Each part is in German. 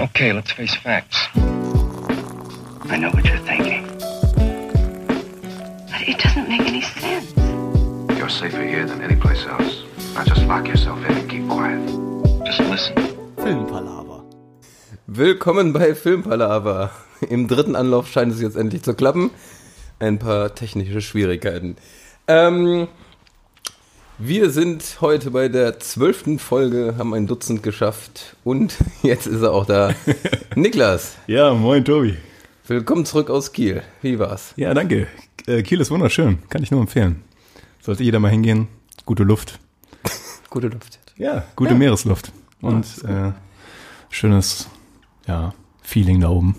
Okay, let's face facts. I know what you're thinking. But it doesn't make any sense. You're safer here than any place else. Now just lock yourself in and keep quiet. Just listen. Filmpalaver. Willkommen bei Filmpalava. Im dritten Anlauf scheint es jetzt endlich zu klappen. Ein paar technische Schwierigkeiten. Ähm, wir sind heute bei der zwölften Folge, haben ein Dutzend geschafft und jetzt ist er auch da. Niklas, Ja, moin Tobi. willkommen zurück aus Kiel. Wie war's? Ja, danke. Äh, Kiel ist wunderschön. Kann ich nur empfehlen. Sollte jeder mal hingehen. Gute Luft. Gute Luft. Ja, gute Meeresluft. Und äh, schönes ja, Feeling da oben.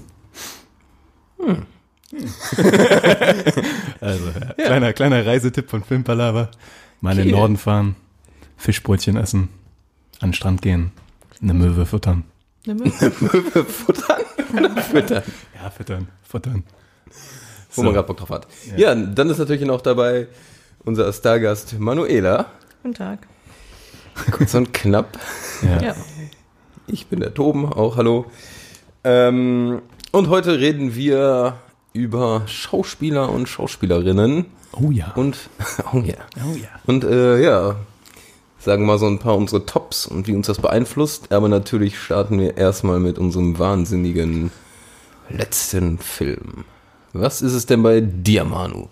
also, ja, Kleiner, kleiner Reisetipp von Filmpalava. Mal in den. Norden fahren, Fischbrötchen essen, an den Strand gehen, eine Möwe füttern. Futtern? Futtern. Ja, füttern, futtern. Wo man gerade Bock drauf hat. Ja. dann ist natürlich noch dabei unser Stargast Manuela. Guten Tag. Kurz und knapp. Ja. Ja. Ich bin der Toben, auch hallo. Ähm, und heute reden wir über Schauspieler und Schauspielerinnen Oh ja. und oh ja. oh ja. Und äh, ja, sagen mal so ein paar unsere Tops und wie uns das beeinflusst. Aber natürlich starten wir erstmal mit unserem wahnsinnigen letzten Film. Was ist es denn bei dir, Manu?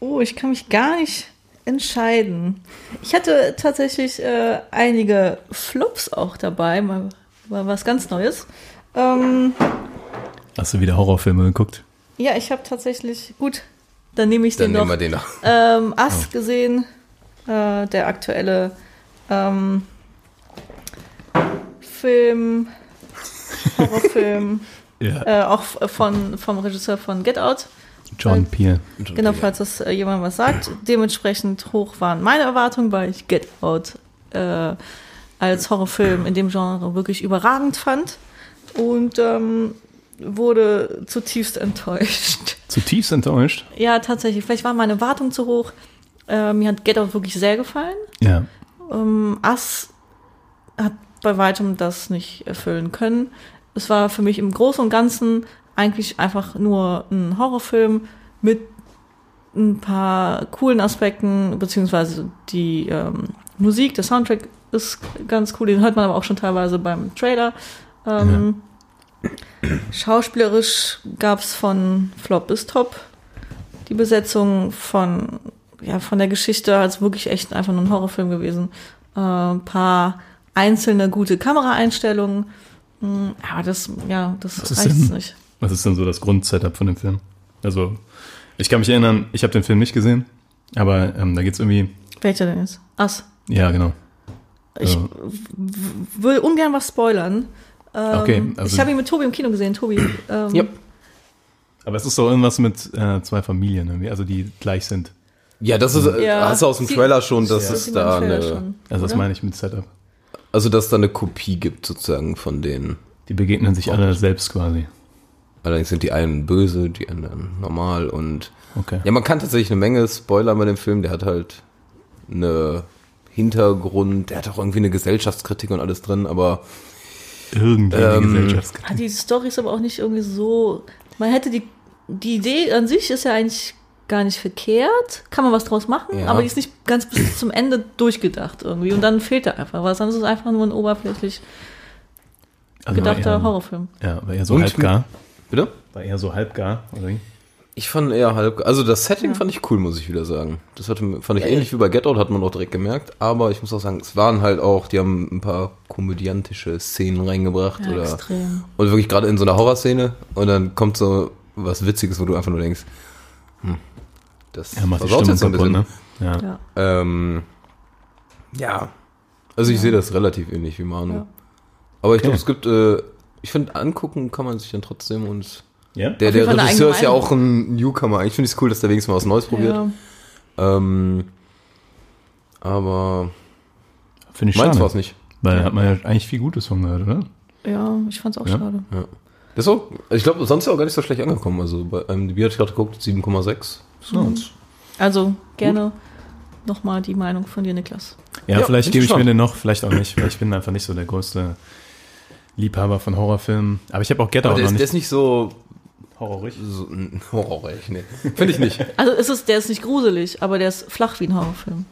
Oh, ich kann mich gar nicht entscheiden. Ich hatte tatsächlich äh, einige Flops auch dabei, mal, mal was ganz Neues. Ähm, Hast du wieder Horrorfilme geguckt? ja, ich habe tatsächlich, gut, dann nehme ich Dann den nehmen noch. wir den noch. Ähm, Ass gesehen, äh, der aktuelle ähm, Film, Horrorfilm, Ja. äh, auch von, vom Regisseur von Get Out. John Peel. Genau, falls das äh, jemand was sagt. Dementsprechend hoch waren meine Erwartungen, weil ich Get Out äh, als Horrorfilm in dem Genre wirklich überragend fand und ähm, wurde zutiefst enttäuscht. Zutiefst enttäuscht. Ja, tatsächlich. Vielleicht waren meine Erwartungen zu hoch. Äh, mir hat Get Out wirklich sehr gefallen. Ja. Ähm, Ass hat bei weitem das nicht erfüllen können. Es war für mich im Großen und Ganzen eigentlich einfach nur ein Horrorfilm mit ein paar coolen Aspekten, beziehungsweise die ähm, Musik, der Soundtrack ist ganz cool, den hört man aber auch schon teilweise beim Trailer. Ähm, Schauspielerisch gab es von Flop bis Top die Besetzung von, ja, von der Geschichte als wirklich echt einfach nur ein Horrorfilm gewesen. Äh, ein paar einzelne gute Kameraeinstellungen. Mm, Aber das, ja, das Was reicht denn- nicht. Was ist denn so das Grundsetup von dem Film? Also, ich kann mich erinnern, ich habe den Film nicht gesehen, aber ähm, da geht's irgendwie. Welcher denn jetzt? Ass. Ja, genau. Ich w- will ungern was spoilern. Ähm, Okay, also- ich habe ihn mit Tobi im Kino gesehen. Tobi. Ähm, Ja. Aber es ist doch irgendwas mit äh, zwei Familien, irgendwie, also die gleich sind. Ja, das ist, äh, Ja, hast du aus dem sie- Trailer schon, dass das es da eine, schon, Also das meine ich mit Setup. also dass da eine Kopie gibt sozusagen von denen. Die begegnen sich alle selbst quasi. Allerdings sind die einen böse, die anderen normal und Okay. ja, man kann tatsächlich eine Menge Spoiler bei dem Film. Der hat halt eine Hintergrund, der hat auch irgendwie eine Gesellschaftskritik und alles drin, aber Irgendwie Ähm. Ah, die Story ist aber auch nicht irgendwie so. Man hätte die. Die Idee an sich ist ja eigentlich gar nicht verkehrt. Kann man was draus machen, Ja. aber die ist nicht ganz bis zum Ende durchgedacht irgendwie. Und dann fehlt da einfach was. Dann ist es einfach nur ein oberflächlich Also gedachter eher, Horrorfilm. Ja, war eher so Und- halbgar. bitte? War eher so halbgar, oder wie? Ich fand eher halb, also das Setting fand ich cool, muss ich wieder sagen. Das hatte, fand ich ähnlich wie bei Get Out, hat man auch direkt gemerkt. Aber ich muss auch sagen, es waren halt auch, die haben ein paar komödiantische Szenen reingebracht Ja, oder extrem. und wirklich gerade in so einer Horrorszene und dann kommt so was Witziges, wo du einfach nur denkst, hm, das Ja, macht die versaut Stimmung jetzt so ein kaputt, bisschen. ne? Ja. Ja. Ähm, ja, also ich sehe das relativ ähnlich wie Manu. Ja. Aber ich Okay. glaube, es gibt, äh, ich finde, angucken kann man sich dann trotzdem und Ja? der, der Regisseur ist ja auch ein Newcomer. Ich finde es cool, dass der wenigstens mal was Neues probiert. Ja. Ähm, aber Finde ich meins schade. war es nicht. Weil da hat man ja eigentlich viel Gutes von gehört, oder? ja, ich fand's auch Ja. schade. Das ist auch, ich glaube, sonst ist er auch gar nicht so schlecht angekommen. Also bei einem hatte ich gerade geguckt, 7,6. Ist Mhm. Also gerne nochmal die Meinung von dir, Niklas. Ja, Ja, vielleicht gebe ich mir den noch, vielleicht auch nicht, weil ich bin einfach nicht so der größte Liebhaber von Horrorfilmen. Aber ich habe auch Get Aber Out der noch ist, der nicht. ist nicht so, horrorig. so ein horrorig, nee. Finde ich nicht. Also es ist, der ist nicht gruselig, aber der ist flach wie ein Horrorfilm.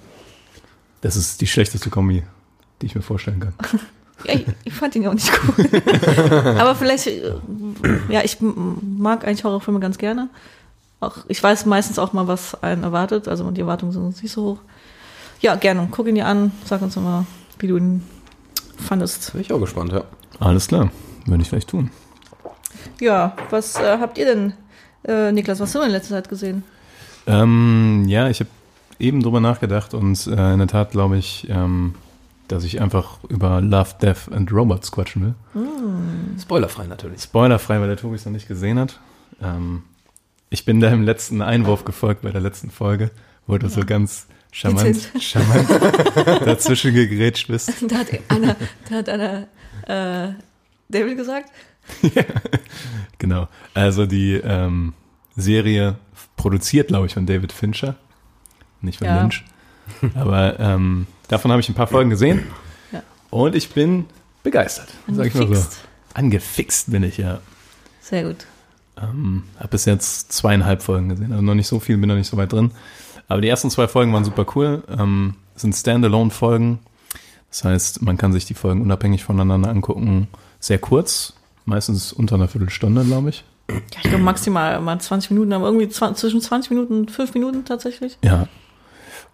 Das ist die schlechteste Kombi, die ich mir vorstellen kann. Ja, ich, ich fand ihn auch nicht cool. aber vielleicht, äh, ja, ich mag eigentlich Horrorfilme ganz gerne. Auch, ich weiß meistens auch mal, was einen erwartet. Also die Erwartungen sind nicht so hoch. Ja, gerne. Guck ihn dir an. Sag uns mal, wie du ihn fandest. Bin ich auch gespannt, ja. Alles klar, würde ich vielleicht tun. Ja, was äh, habt ihr denn, äh, Niklas, was hast du in letzter Zeit gesehen? Ähm, ja, ich habe eben drüber nachgedacht und äh, in der Tat glaube ich, ähm, dass ich einfach über Love, Death and Robots quatschen will. Spoilerfrei natürlich. Spoilerfrei, weil der Tobi es noch nicht gesehen hat. Ähm, ich bin da im letzten Einwurf gefolgt bei der letzten Folge, wo du so ganz charmant, charmant dazwischen gegrätscht bist. Da hat einer, da hat einer äh, David gesagt. Genau. Also die ähm, Serie produziert, glaube ich, von David Fincher. Nicht von Ja. Lynch. Aber ähm, davon habe ich ein paar Folgen gesehen. Ja. Und ich bin begeistert. Sag ich mal so. Angefixt. Bin ich, ja. Sehr gut. Ähm, habe bis jetzt zweieinhalb Folgen gesehen. Also noch nicht so viel, bin noch nicht so weit drin. Aber die ersten zwei Folgen waren super cool. Ähm, es sind Standalone-Folgen. Das heißt, man kann sich die Folgen unabhängig voneinander angucken. Sehr kurz, meistens unter einer Viertelstunde, glaube ich. Ja, ich glaube maximal mal 20 Minuten, aber irgendwie zwa- zwischen 20 Minuten und 5 Minuten tatsächlich. Ja.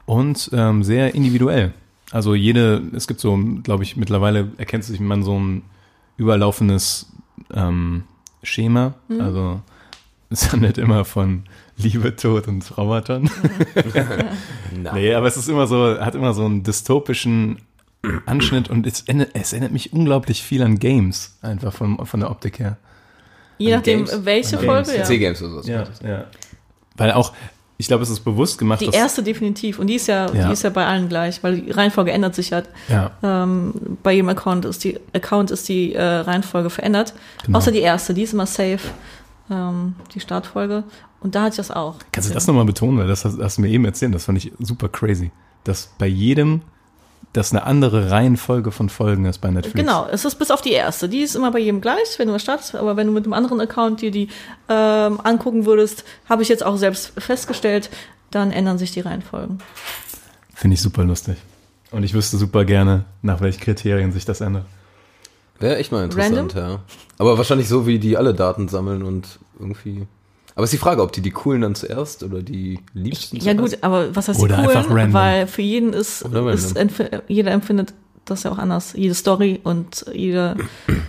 Und ähm, sehr individuell. Also jede, es gibt so, glaube ich, mittlerweile erkennt sich man so ein überlaufendes ähm, Schema. Also es handelt immer von Liebe, Tod und Traumata. Na. Nee, aber es ist immer so, hat immer so einen dystopischen Anschnitt und es erinnert, es erinnert mich unglaublich viel an Games, einfach von, von der Optik her. Je nachdem, Games? welche An Folge, Games. ja. PC-Games oder so. Ja, ja. Weil auch, ich glaube, es ist bewusst gemacht, Die dass, erste definitiv. Und die ist ja, Ja. die ist ja bei allen gleich, weil die Reihenfolge ändert sich ja. ja, Ähm, bei jedem Account ist die Account ist die äh, Reihenfolge verändert. Genau. Außer die erste, die ist immer safe, ähm, die Startfolge. Und da hatte ich das auch. Kannst du das nochmal betonen, weil das hast, hast du mir eben erzählt, das fand ich super crazy. Dass bei jedem, das eine andere Reihenfolge von Folgen ist bei Netflix. Genau, es ist bis auf die erste. Die ist immer bei jedem gleich, wenn du was startest. Aber wenn du mit einem anderen Account dir die ähm, angucken würdest, habe ich jetzt auch selbst festgestellt, dann ändern sich die Reihenfolgen. Finde ich super lustig. Und ich wüsste super gerne, nach welchen Kriterien sich das ändert. Wäre echt mal interessant, ja. Aber wahrscheinlich so, wie die alle Daten sammeln und irgendwie. Aber ist die Frage, ob die die coolen dann zuerst oder die liebsten Ja zuerst? gut, aber was heißt Oder die einfach coolen? random. Weil für jeden ist, ist empf- jeder empfindet das ja auch anders. Jede Story und jeder,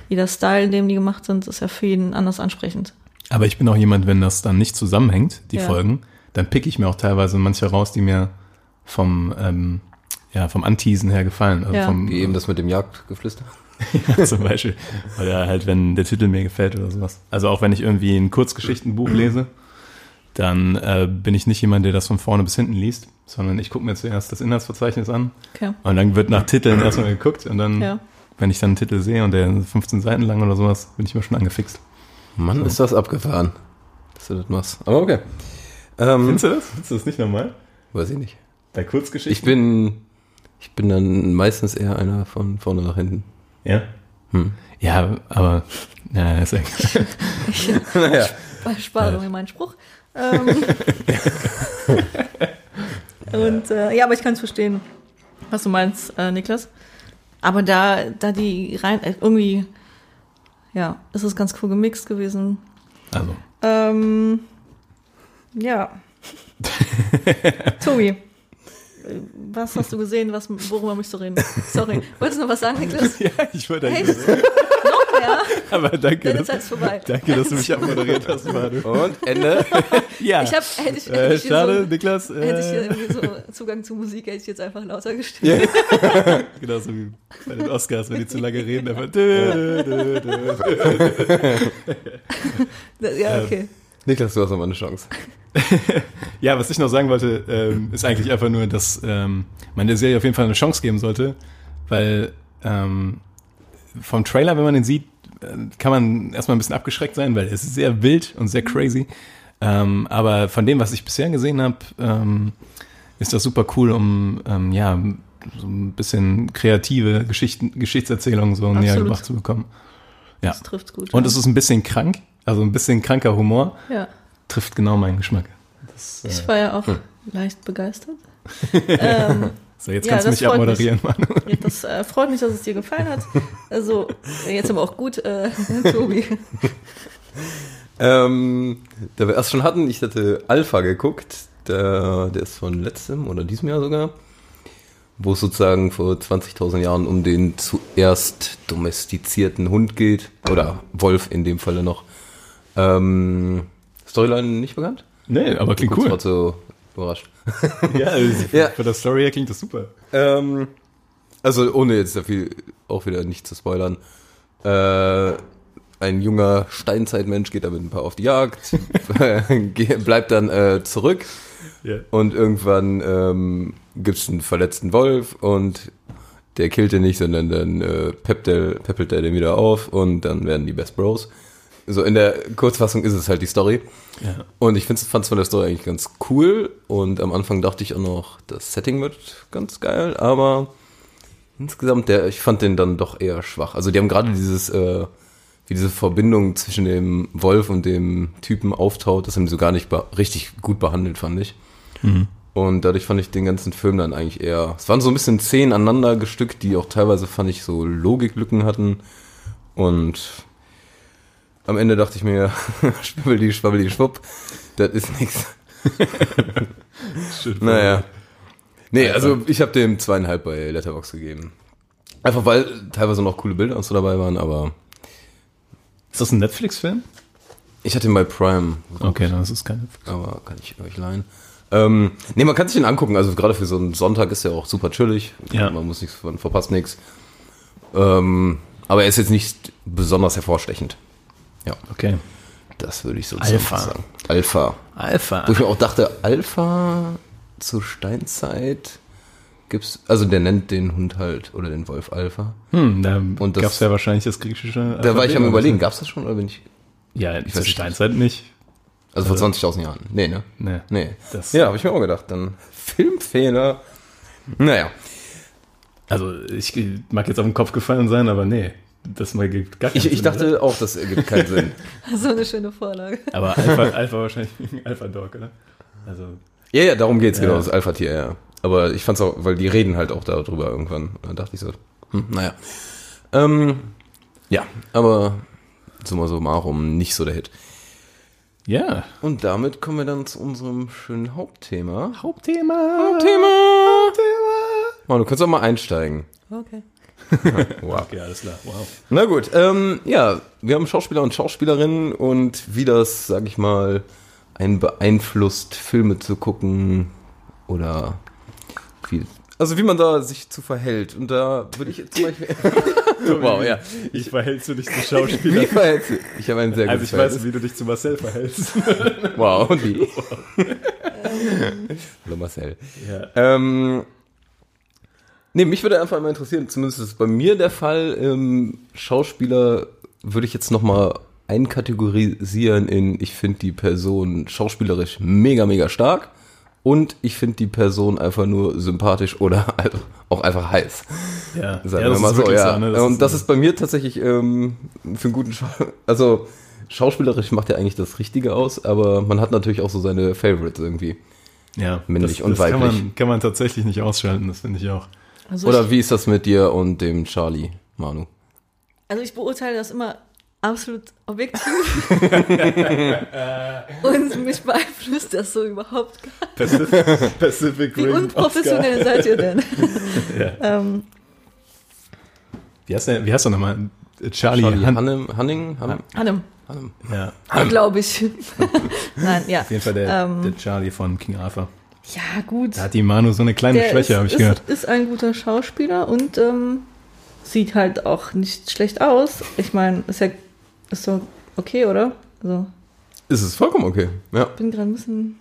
jeder Style, in dem die gemacht sind, ist ja für jeden anders ansprechend. Aber ich bin auch jemand, wenn das dann nicht zusammenhängt, die Ja. Folgen, dann pick ich mir auch teilweise manche raus, die mir vom, ähm, ja, vom Anteasen her gefallen. Also Ja. vom, Wie eben das mit dem Jagdgeflüster. zum Beispiel. Oder halt, wenn der Titel mir gefällt oder sowas. Also auch wenn ich irgendwie ein Kurzgeschichtenbuch lese, dann äh, bin ich nicht jemand, der das von vorne bis hinten liest, sondern ich gucke mir zuerst das Inhaltsverzeichnis an Okay. und dann wird nach Titeln erstmal geguckt und dann, Ja. wenn ich dann einen Titel sehe und der ist 15 Seiten lang oder sowas, bin ich immer schon angefixt. Mann, ist das abgefahren, dass du das machst. Aber okay. Ähm, Findest du das? Findest du das nicht normal? weiß ich nicht. Bei Kurzgeschichten? Ich bin, ich bin dann meistens eher einer von vorne nach hinten. Ja. Hm. Ja, aber, ja, ist ja naja. Ich spare mir meinen Spruch. Ähm, und äh, ja, aber ich kann es verstehen, was du meinst, äh, Niklas. Aber da, da die rein äh, irgendwie, ja, ist es ganz cool gemixt gewesen. Also, Ähm, ja. Tobi, was hast du gesehen, was, worüber möchtest du reden? Sorry, wolltest du noch was sagen, Niklas? ja, ich wollte Hey, eigentlich, noch mehr? aber danke, Deine dass, Zeit ist vorbei. danke, dass du mich abmoderiert hast, Manu. Und Ende. Ja, Ich hab, hätte ich, hätte äh, ich schade, so, Niklas. Äh, Hätte ich hier irgendwie so Zugang zu Musik, hätte ich jetzt einfach lauter gestellt. Genauso wie bei den Oscars, wenn die zu lange reden, einfach. Dö, dö, dö, dö. Ja, okay. Niklas, du hast nochmal eine Chance. Ja, was ich noch sagen wollte, ähm, ist eigentlich einfach nur, dass ähm, man der Serie auf jeden Fall eine Chance geben sollte, weil ähm, vom Trailer, wenn man den sieht, äh, kann man erstmal ein bisschen abgeschreckt sein, weil es ist sehr wild und sehr crazy. Ähm, aber von dem, was ich bisher gesehen habe, ähm, ist das super cool, um ähm, ja so ein bisschen kreative Geschichten, Geschichtserzählungen so näher Absolut. gebracht zu bekommen. Ja. Das trifft gut. Und ja. es ist ein bisschen krank, also ein bisschen kranker Humor, ja. trifft genau meinen Geschmack. Das, äh, Ich war ja auch Hm. leicht begeistert. ähm, so, jetzt Ja, kannst du das mich freut abmoderieren, Manu. ja, das äh, freut mich, dass es dir gefallen hat. Also, äh, jetzt aber auch gut, äh, Tobi. Ähm, da wir erst schon hatten, ich hatte Alpha geguckt, der, der ist von letztem oder diesem Jahr sogar, wo es sozusagen vor 20.000 Jahren um den zuerst domestizierten Hund geht, oder Wolf in dem Falle noch. Ähm, Storyline nicht bekannt? Nee, aber klingt cool. war so überrascht. Ja, also Ja. für das Story her klingt das super. Ähm, also ohne jetzt da viel auch wieder nicht zu spoilern. Äh, ein junger Steinzeitmensch geht damit ein paar auf die Jagd, bleibt dann äh, zurück Ja. und irgendwann ähm, gibt es einen verletzten Wolf und der killt den nicht, sondern dann äh, peppelt er den wieder auf und dann werden die Best Bros. So in der Kurzfassung ist es halt die Story. Ja. Und ich fand es von der Story eigentlich ganz cool. Und am Anfang dachte ich auch noch, das Setting wird ganz geil, aber insgesamt, der, ich fand den dann doch eher schwach. Also die haben gerade dieses, äh, wie diese Verbindung zwischen dem Wolf und dem Typen auftaut, das haben die so gar nicht richtig gut behandelt, fand ich. Und dadurch fand ich den ganzen Film dann eigentlich eher. Es waren so ein bisschen Szenen aneinander gestückt, die auch teilweise fand ich so Logiklücken hatten. Und am Ende dachte ich mir, schwibbeli, schwabbeli, schwupp, das ist nichts. Naja. Nee, also ich habe dem zweieinhalb bei Letterbox gegeben. Einfach weil teilweise noch coole Bilder und so dabei waren, aber Ist das ein Netflix-Film? ich hatte ihn bei Prime. Okay, dann ist es kein Netflix. Aber kann ich euch leihen. Ähm, nee, man kann sich den angucken. Also gerade für so einen Sonntag ist er auch super chillig. Ja. Man muss nichts, man verpasst nichts. Ähm, aber er ist jetzt nicht besonders hervorstechend. Ja, Okay. das würde ich so Alpha. sagen. Alpha. Alpha. Wo ich mir auch dachte, Alpha zur Steinzeit gibt's, also der nennt den Hund halt oder den Wolf Alpha. Hm, da Und das- gab es ja wahrscheinlich das griechische. Da war ich am überlegen, oder? gab's das schon oder bin ich? Ja, weiß zur nicht. Steinzeit nicht. Also vor 20.000 Jahren. Nee, ne? Nee. Nee. Das- ja, habe ich mir auch gedacht. Dann Filmfehler. Naja. Also, ich mag jetzt auf den Kopf gefallen sein, aber nee. Das mal gibt gar keinen Ich, ich Sinn, dachte auch, das ergibt keinen Sinn. So eine schöne Vorlage. oder? Aber Alpha, Alpha wahrscheinlich wegen Alpha Dog, oder? Also, Ja, ja, darum geht's, Ja. genau, das Alpha-Tier, ja. Aber ich fand's auch, weil die reden halt auch darüber irgendwann. Da dachte ich so, hm, naja. Ähm, ja, aber summa summarum nicht so der Hit. ja. Und damit kommen wir dann zu unserem schönen Hauptthema. Hauptthema. Hauptthema! Oh, du kannst auch mal einsteigen. Okay. Wow. Okay, alles klar. Wow. Na gut, ähm, ja, wir haben Schauspieler und Schauspielerinnen und wie das, sag ich mal, einen beeinflusst, Filme zu gucken oder wie, also wie man da sich zu verhält. Und da würde ich jetzt zum Beispiel. wow, ja. Wie verhältst du dich zu Wie Schauspielern? verhältst du? Ich habe einen sehr Also gutes ich weiß, Verhältnis. wie du dich zu Marcel verhältst. Wow, und wie? Hallo Marcel. Ja. Ähm, nee, mich würde einfach mal interessieren, zumindest ist bei mir der Fall, ähm, Schauspieler würde ich jetzt nochmal einkategorisieren in, ich finde die Person schauspielerisch mega, mega stark und ich finde die Person einfach nur sympathisch oder einfach, auch einfach heiß. Ja, Sagen ja wir mal so, ja. ne? und das ist bei mir tatsächlich ähm, für einen guten Schau also schauspielerisch macht ja eigentlich das Richtige aus, aber man hat natürlich auch so seine Favorites irgendwie. ja, männlich das, und das Kann weiblich. man, kann man tatsächlich nicht ausschalten, das finde ich auch. Also Oder ich, wie ist das mit dir und dem Charlie, Manu? also ich beurteile das immer absolut objektiv. Und mich beeinflusst das so überhaupt gar Pacific, Pacific Wie Rim unprofessionell seid ihr denn? Ja. ähm, Wie heißt der, wie heißt der nochmal? Charlie, Charlie Han Hannem, Hanning? Han Hanem, Hannem. Ja, glaube ich. Nein, ja. auf jeden Fall der, Ähm, der Charlie von King Arthur. Ja, gut. Da hat die Manu so eine kleine Der Schwäche, habe ich ist, gehört. ist ein guter Schauspieler und ähm, sieht halt auch nicht schlecht aus. Ich meine, ist ja ist doch okay, oder? Also, Ist es vollkommen okay. Ja. bin gerade ein bisschen.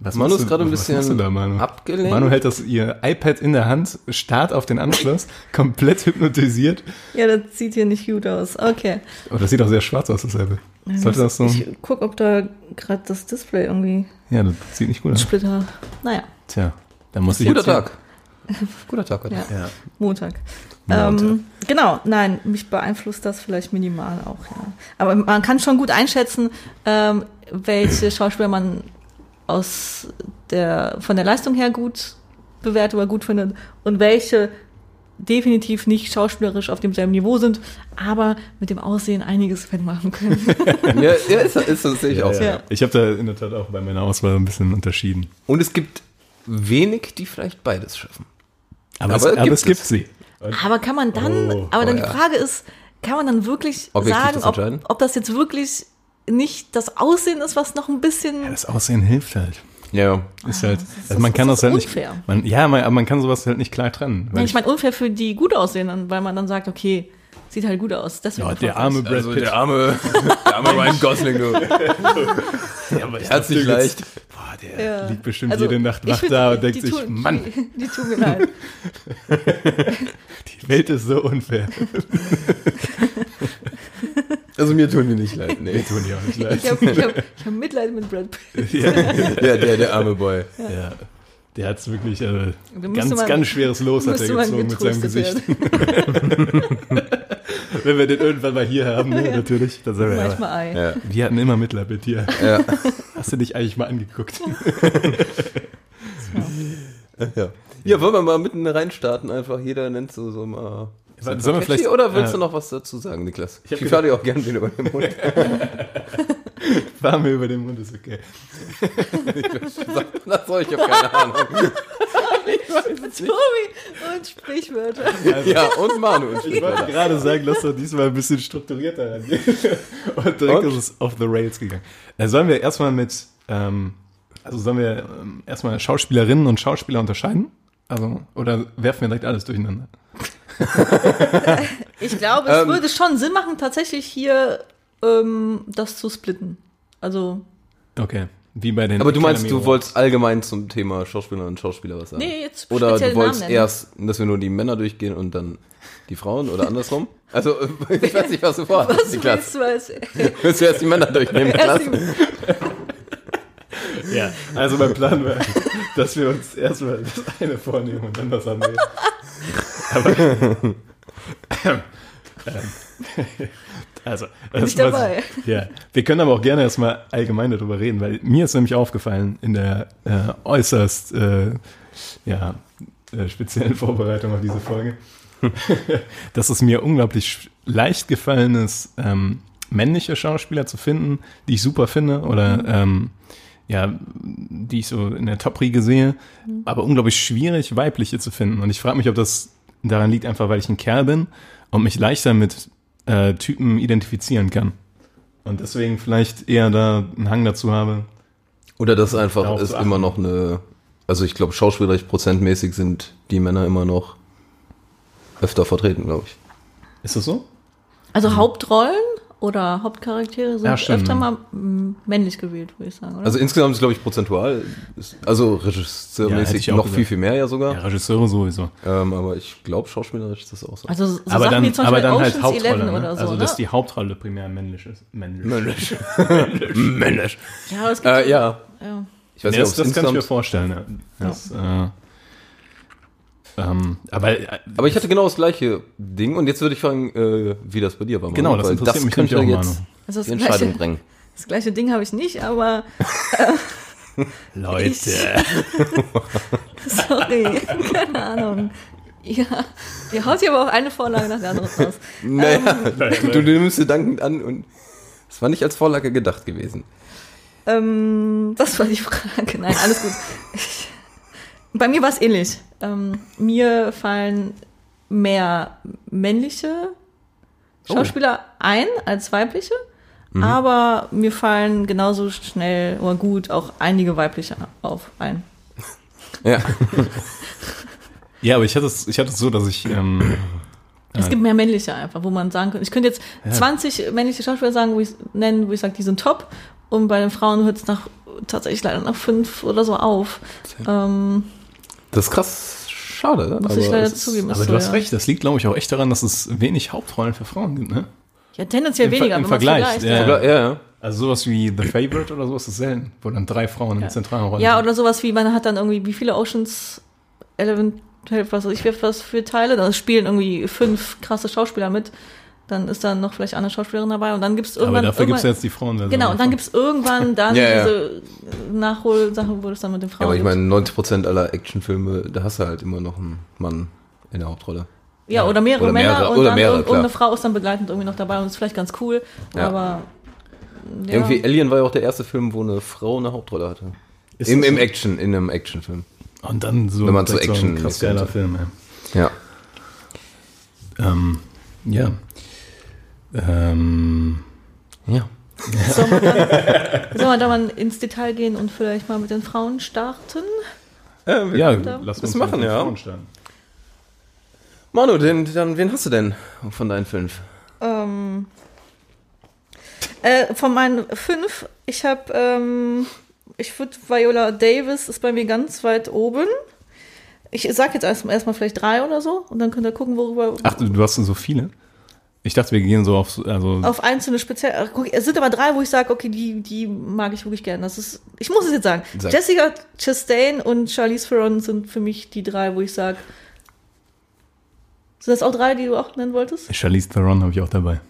Was Manu ist du- gerade ein bisschen da, Manu? abgelenkt. Manu hält das ihr iPad in der Hand, starrt auf den Anschluss, komplett hypnotisiert. Ja, das sieht hier nicht gut aus. Okay. Aber das sieht auch sehr schwarz aus, dasselbe. Sollte das so? Ich guck, ob da gerade das Display irgendwie Ja, das sieht nicht gut aus. Splitter. Naja, Tja, da muss ich Guter Tag. Guter Tag heute. Ja. Ja. Montag. Ähm, genau, nein, mich beeinflusst das vielleicht minimal auch, ja. Aber man kann schon gut einschätzen, ähm, welche Schauspieler man aus der, von der Leistung her gut bewertet oder gut findet und welche definitiv nicht schauspielerisch auf demselben Niveau sind, aber mit dem Aussehen einiges wettmachen können. ja, ja ist, ist, das sehe ich auch. Ja, ja. Ich habe da in der Tat auch bei meiner Auswahl ein bisschen unterschieden. Und es gibt wenig, die vielleicht beides schaffen. Aber, aber, es, aber es, gibt sie. aber kann man dann, oh, aber dann oh, die Frage ist, kann man dann wirklich Objektiv sagen, ob, ob das jetzt wirklich nicht das Aussehen ist, was noch ein bisschen. Ja, das Aussehen hilft halt. Ja. Ist halt, ah, also man kann das, das halt unfair. nicht. Man, ja, man, aber man kann sowas halt nicht klar trennen. Ja, ich, ich meine unfair für die gut aussehen, weil man dann sagt, okay, sieht halt gut aus. ja, der arme Brad also Der arme, der arme Ryan Gosling, du. ja, aber Herzlich leicht. Boah, der ja. liegt bestimmt also, jede Nacht wach da und denkt sich, tun, Mann. Die, die tun mir leid. die Welt ist so unfair. Also mir tun die nicht leid. Nee. Mir tun die auch nicht leid. Ich habe hab, hab Mitleid mit Brad Pitt. ja, der, der arme Boy. Ja. ja. Der hat es wirklich äh, ganz, man, ganz schweres Los hat er gezogen mit seinem Gesicht. Wenn wir den irgendwann mal hier haben, ne, ja. natürlich. Dann sagen wir, Manchmal Ei. Ja. Wir hatten immer Mitleid mit dir. Ja. Hast du dich eigentlich mal angeguckt? ja. ja, wollen wir mal mitten reinstarten? Einfach jeder nennt so, so mal Sollen wir vielleicht, oder willst äh, du noch was dazu sagen, Niklas? Ich, ich fahre dir auch gerne wieder über den Mund. Fahr mir über den Mund, ist okay. das soll ich, habe keine Ahnung. Tobi und Sprichwörter. Also, ja, und Manu und Sprichwörter. Ich wollte gerade sagen, lass doch diesmal ein bisschen strukturierter rangehen. Und direkt und? ist es off the rails gegangen. Äh, sollen wir erstmal mit, ähm, also sollen wir ähm, erstmal Schauspielerinnen und Schauspieler unterscheiden? Also, oder werfen wir direkt alles durcheinander? ich glaube, es ähm, würde schon Sinn machen, tatsächlich hier ähm, das zu splitten. Also. Okay. Wie bei den Aber du meinst, du wolltest allgemein zum Thema Schauspieler und Schauspieler was sagen? Nee, jetzt Oder du wolltest erst, dass wir nur die Männer durchgehen und dann die Frauen oder andersrum? Also, ich weiß nicht, was du vorhast. Was willst du als Willst du erst die Männer durchnehmen, Klasse? Ja, also mein Plan war, dass wir uns erstmal das eine vornehmen und dann das andere. Aber, ähm, also, Nicht dabei. Was, ja, wir können aber auch gerne erstmal allgemein darüber reden, weil mir ist nämlich aufgefallen in der äh, äußerst äh, ja, äh, speziellen Vorbereitung auf diese Folge, dass es mir unglaublich leicht gefallen ist, ähm, männliche Schauspieler zu finden, die ich super finde oder ähm, ja, die ich so in der Top-Riege sehe, mhm. aber unglaublich schwierig, weibliche zu finden. Und ich frage mich, ob das daran liegt, einfach weil ich ein Kerl bin und mich leichter mit äh, Typen identifizieren kann. Und deswegen vielleicht eher da einen Hang dazu habe. Oder das einfach ist immer noch eine, also ich glaube, schauspielerisch prozentmäßig sind die Männer immer noch öfter vertreten, glaube ich. Ist das so? Also Hauptrollen oder Hauptcharaktere sind ja, öfter mal männlich gewählt, würde ich sagen. Oder? Also insgesamt ist, glaube ich, prozentual, also regisseurmäßig ja, noch viel, viel mehr ja sogar. Ja, Regisseure sowieso. Ähm, aber ich glaube, schauspielerisch ist das auch so. Also so aber Sachen dann, wie zum aber Beispiel dann halt Hauptrolle, ne? oder so, Also, dass ne? die Hauptrolle primär männlich ist. Männlich. Männlich. männlich. Ja, es gibt äh, ja. ja. Ich weiß nee, nicht, das, das kann ich mir vorstellen. Ja. Das, ja. Äh, ähm, aber, äh, aber ich hatte genau das gleiche Ding und jetzt würde ich fragen, äh, wie das bei dir war. Genau, das interessiert das mich könnte auch, jetzt also die Entscheidung gleiche, bringen. Das gleiche Ding habe ich nicht, aber äh, Leute. Ich, sorry, keine Ahnung. Ja, ihr haut hier aber auch eine Vorlage nach der anderen raus. Naja, ähm, du nimmst dir dankend an und es war nicht als Vorlage gedacht gewesen. Ähm, das war die Frage. Nein, alles gut. Ich, bei mir war es ähnlich. Ähm, mir fallen mehr männliche oh. Schauspieler oh. ein als weibliche, mhm. aber mir fallen genauso schnell oder gut auch einige weibliche auf ein. Ja. ja, aber ich hatte es, ich hatte es so, dass ich ähm, es äh, gibt mehr männliche einfach, wo man sagen könnte. Ich könnte jetzt ja. 20 männliche Schauspieler sagen, wo ich nennen, wo ich sage, die sind top. Und bei den Frauen hört es nach tatsächlich leider nach fünf oder so auf. Ähm, das ist krass schade. Muss ich leider zugeben. Aber so, du hast ja. recht, das liegt, glaube ich, auch echt daran, dass es wenig Hauptrollen für Frauen gibt, ne? Ja, tendenziell Im weniger. Im Vergleich. Ja. Ja. Also sowas wie The Favorite oder sowas ist selten, wo dann drei Frauen in ja. zentralen Rollen Ja, oder sowas wie, man hat dann irgendwie, wie viele Oceans 11, was weiß ich, was für Teile, da spielen irgendwie fünf krasse Schauspieler mit, dann ist da noch vielleicht eine Schauspielerin dabei und dann gibt es Aber irgendwann. dafür gibt es irgendwann- jetzt die Frauen. Genau, und dann gibt es irgendwann dann Ja, ja. diese Nachholsache, wo es dann mit den Ja, Frauen aber ich meine, 90% aller Actionfilme, da hast du halt immer noch einen Mann in der Hauptrolle. Ja, oder mehrere Oder Männer mehrere- und oder dann mehrere, irgend- irgendeine klar. Frau ist dann begleitend irgendwie noch dabei und ist vielleicht ganz cool. Ja. Aber ja. Irgendwie Alien war ja auch der erste Film, wo eine Frau eine Hauptrolle hatte. Ist Im, das Im so? Action, in einem Actionfilm. Und dann so, Wenn man so direkt so ein Action- krass geiler Film, ja. Ja. Ähm, ja. Ähm, Ja. Sollen wir, dann, sollen wir da mal ins Detail gehen und vielleicht mal mit den Frauen starten? ja, da- lass das uns machen, mit den ja. Frauen starten. Manu, den, dann, wen hast du denn von deinen fünf? Ähm, äh, von meinen fünf, ich habe, ähm, ich würde Viola Davis ist bei mir ganz weit oben. Ich sag jetzt erstmal erstmal vielleicht drei oder so und dann könnt ihr gucken, worüber. Ach, du, du hast so viele? Ich dachte, wir gehen so auf, so- also, auf einzelne speziell. ach, guck, Es sind aber drei, wo ich sage, okay, die, die mag ich wirklich gerne. Das ist, ich muss es jetzt sagen. Sag. Jessica Chastain und Charlize Theron sind für mich die drei, wo ich sage. Sind das auch drei, die du auch nennen wolltest? Charlize Theron habe ich auch dabei.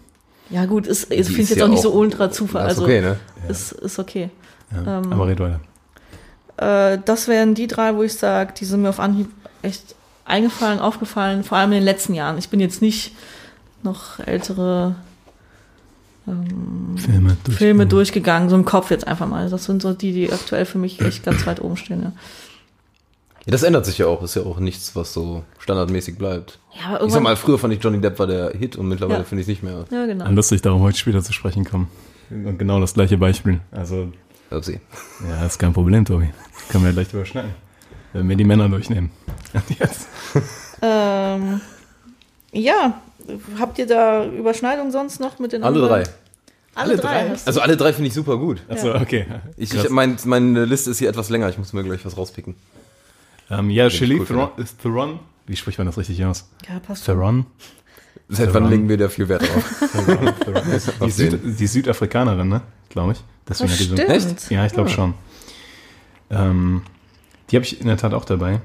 Ja, gut, ist, ist Die finde ich ist jetzt ja auch nicht so ultra Zufall. Also okay, ne? ist, ist okay. Ja, Ähm, aber red weiter. Äh, das wären die drei, wo ich sage, die sind mir auf Anhieb echt eingefallen, aufgefallen, vor allem in den letzten Jahren. Ich bin jetzt nicht noch ältere ähm, Filme, Filme durchgegangen, so im Kopf jetzt einfach mal. Das sind so die, die aktuell für mich echt ganz weit oben stehen. Ja, Ja, das ändert sich ja auch. Ist ja auch nichts, was so standardmäßig bleibt. ja aber Ich sag mal, früher fand ich Johnny Depp war der Hit und mittlerweile Ja. finde ich es nicht mehr. ja, genau. Ja, lustig, darauf heute später zu sprechen kommen. Und genau das gleiche Beispiel. Also, Upsi. ja, ist kein Problem, Tobi. Können wir gleich überschneiden. Wenn wir die Männer durchnehmen. Jetzt. Ähm, ja, habt ihr da Überschneidungen sonst noch mit den Alle anderen? drei. Alle, Alle drei. Also alle drei finde ich super gut. Achso, okay. Ich, ich, mein, meine Liste ist hier etwas länger. Ich muss mir gleich was rauspicken. ähm, ja, ich Charlize gut, Theron. Wie spricht man das richtig aus? ja, passt. Theron? Seit wann legen wir da viel Wert drauf? Die, Auf Süd, die Südafrikanerin, ne? Glaube ich. Deswegen Das stimmt. Echt? Ja, ich glaube schon. Ähm, die habe ich in der Tat auch dabei.